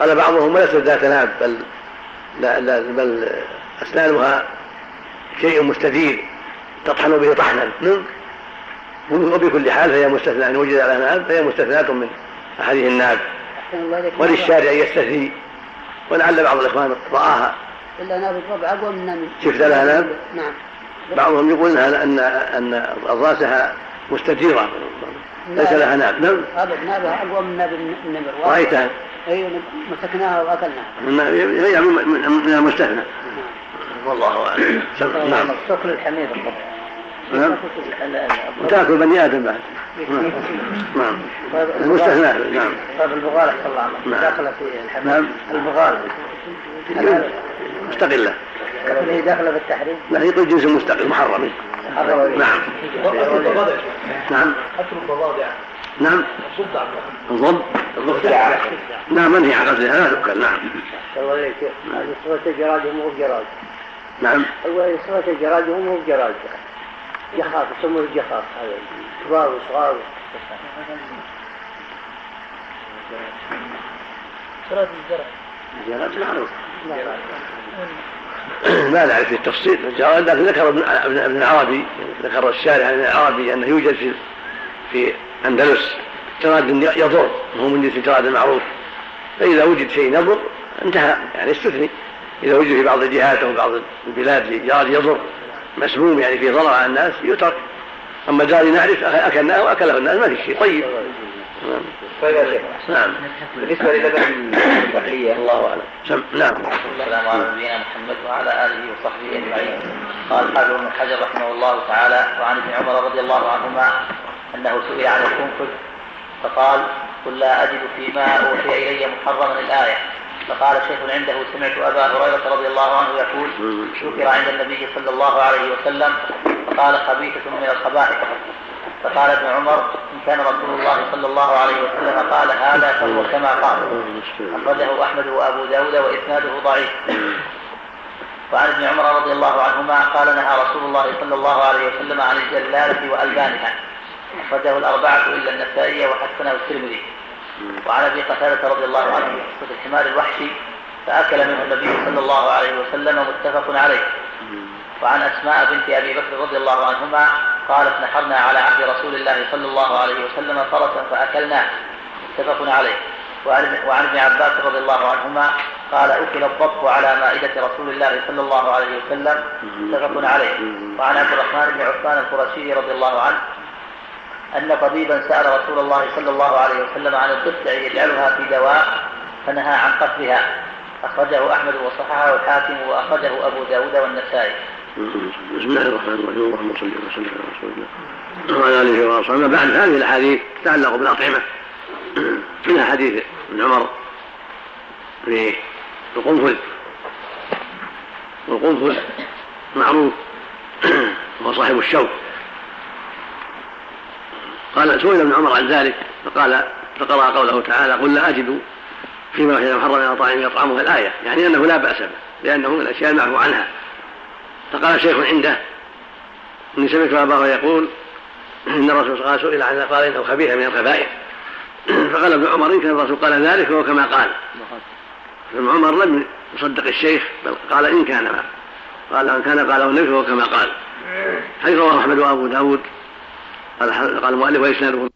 قال بعضهم وليست ذات ناب بل لا لا بل أسنانها شيء مستدير تطحن به طحنا. وبكل حال فهي مستثناة إن وجد على ناب فهي مستثناة من أحاديث الناب وللشارع وللشارع ولعل بعض الإخوان رآها. إلا ناب الربع أقوى من ناب شفت لها ناب؟ نعم. بعضهم يقول أنها أن أن أضراسها مستديرة ليس لها ناب. نعم. أبد نابها أقوى من ناب النمر. رأيتها؟ أي مسكناها وأكلناها. هي من المستثنى والله أعلم. نعم. السكر الحميد الطبع نعم. وتاكل بني آدم بعد. نعم. المستثنى. نعم. طيب البغال احسن الله. نعم. داخله في الحمام. نعم. البغال مستقلة. هي داخلة في التحريم لا يقول جنس مستقل محرم نعم. نعم. قتل الضفادع نعم. الضب الضفدع نعم منهي عن قتلها لا تؤكل نعم. الله عليك هذه صفة الجراد مو بجراد نعم. هو صفة الجراد مو بجراد جخاف يسموه الجخاف هذا. كبار وصغار. صلاة الزرع الجراد معروف ما نعرف في التفصيل. لكن ذكر ابن ابن العربي ذكر الشارع عن العربي أنه يوجد في في أندلس جراد يضر وهو من جنس الجراد المعروف فإذا وجد شيء يضر انتهى. يعني استثني. إذا وجد في بعض الجهات أو بعض البلاد جراد يضر مسموم يعني فيه ضرر على الناس يترك. أما جاري نعرف اكلناه واكله الناس ما في شيء. طيب. نعم. طيب نعم. بالنسبة للبن البحريه الله أعلم. سم... نعم. والسلام على نبينا محمد وعلى آله وصحبه أجمعين. قال حافظ بن حجر رحمه الله تعالى وعن ابن عمر رضي الله عنهما أنه سئل عن القنفذ فقال قل لا أجد فيما أوحي إلي محرما الآية. فقال شيخ عنده سمعت أبا هريرة رضي الله عنه يقول ذكر عند النبي صلى الله عليه وسلم. فقال خبيثة من الخبائث. فقال ابن عمر إن كان رسول الله صلى الله عليه وسلم قال هذا فهو كما قال. أخرجه أحمد وأبو داود وإسناده ضعيف. وعن ابن عمر رضي الله عنهما قال نهى رسول الله صلى الله عليه وسلم عن الجلالة وألبانها أخرجه الأربعة إلا النسائي وحسنه الترمذي. وعن أبي قتادة رضي الله عنه قصة الحمار الوحشي فأكل منه النبي صلى الله عليه وسلم متفق عليه. وعن أسماء بنت أبي بكر رضي الله عنهما قالت نحرنا على عهد رسول الله صلى الله عليه وسلم فرسا فأكلناه متفق عليه. وعن ابن عباس رضي الله عنهما قال أكل الضب على مائدة رسول الله صلى الله عليه وسلم. متفق عليه. وعن عبد الرحمن بن عثمان القرشي رضي الله عنه أن طبيبا سأل رسول الله صلى الله عليه وسلم عن الضفدع يجعلها في دواء فنهى عن قتلها. أخرجه أحمد وصححه الحاكم وأخرجه أبو داود والنسائي. بسم الله الرحمن الرحيم. اللهم صل وسلم على رسول الله وعلى آله وأصحابه. بعد هذه الأحاديث تتعلق بالأطعمة. منها حديث ابن عمر في القنفذ. والقنفذ معروف وهو صاحب الشوك. قال سئل ابن عمر عن ذلك فقال فقرأ قوله تعالى قل لا أجد فيما وحي محرم على طاعم يطعمه الآية. يعني أنه لا بأس به لأنه من الأشياء المعفو عنها. فقال شيخ عنده إني سمعت أباه يقول إن الرسول وسلم سئل عن قال إنه خبيث من الخبائث. فقال ابن عمر إن كان الرسول قال ذلك فهو كما قال. ابن عمر لم يصدق الشيخ بل قال إن كان ما قال إن كان قاله النبي فهو كما قال. حيث رواه أحمد وأبو داود. قال قال المؤلف وإسناده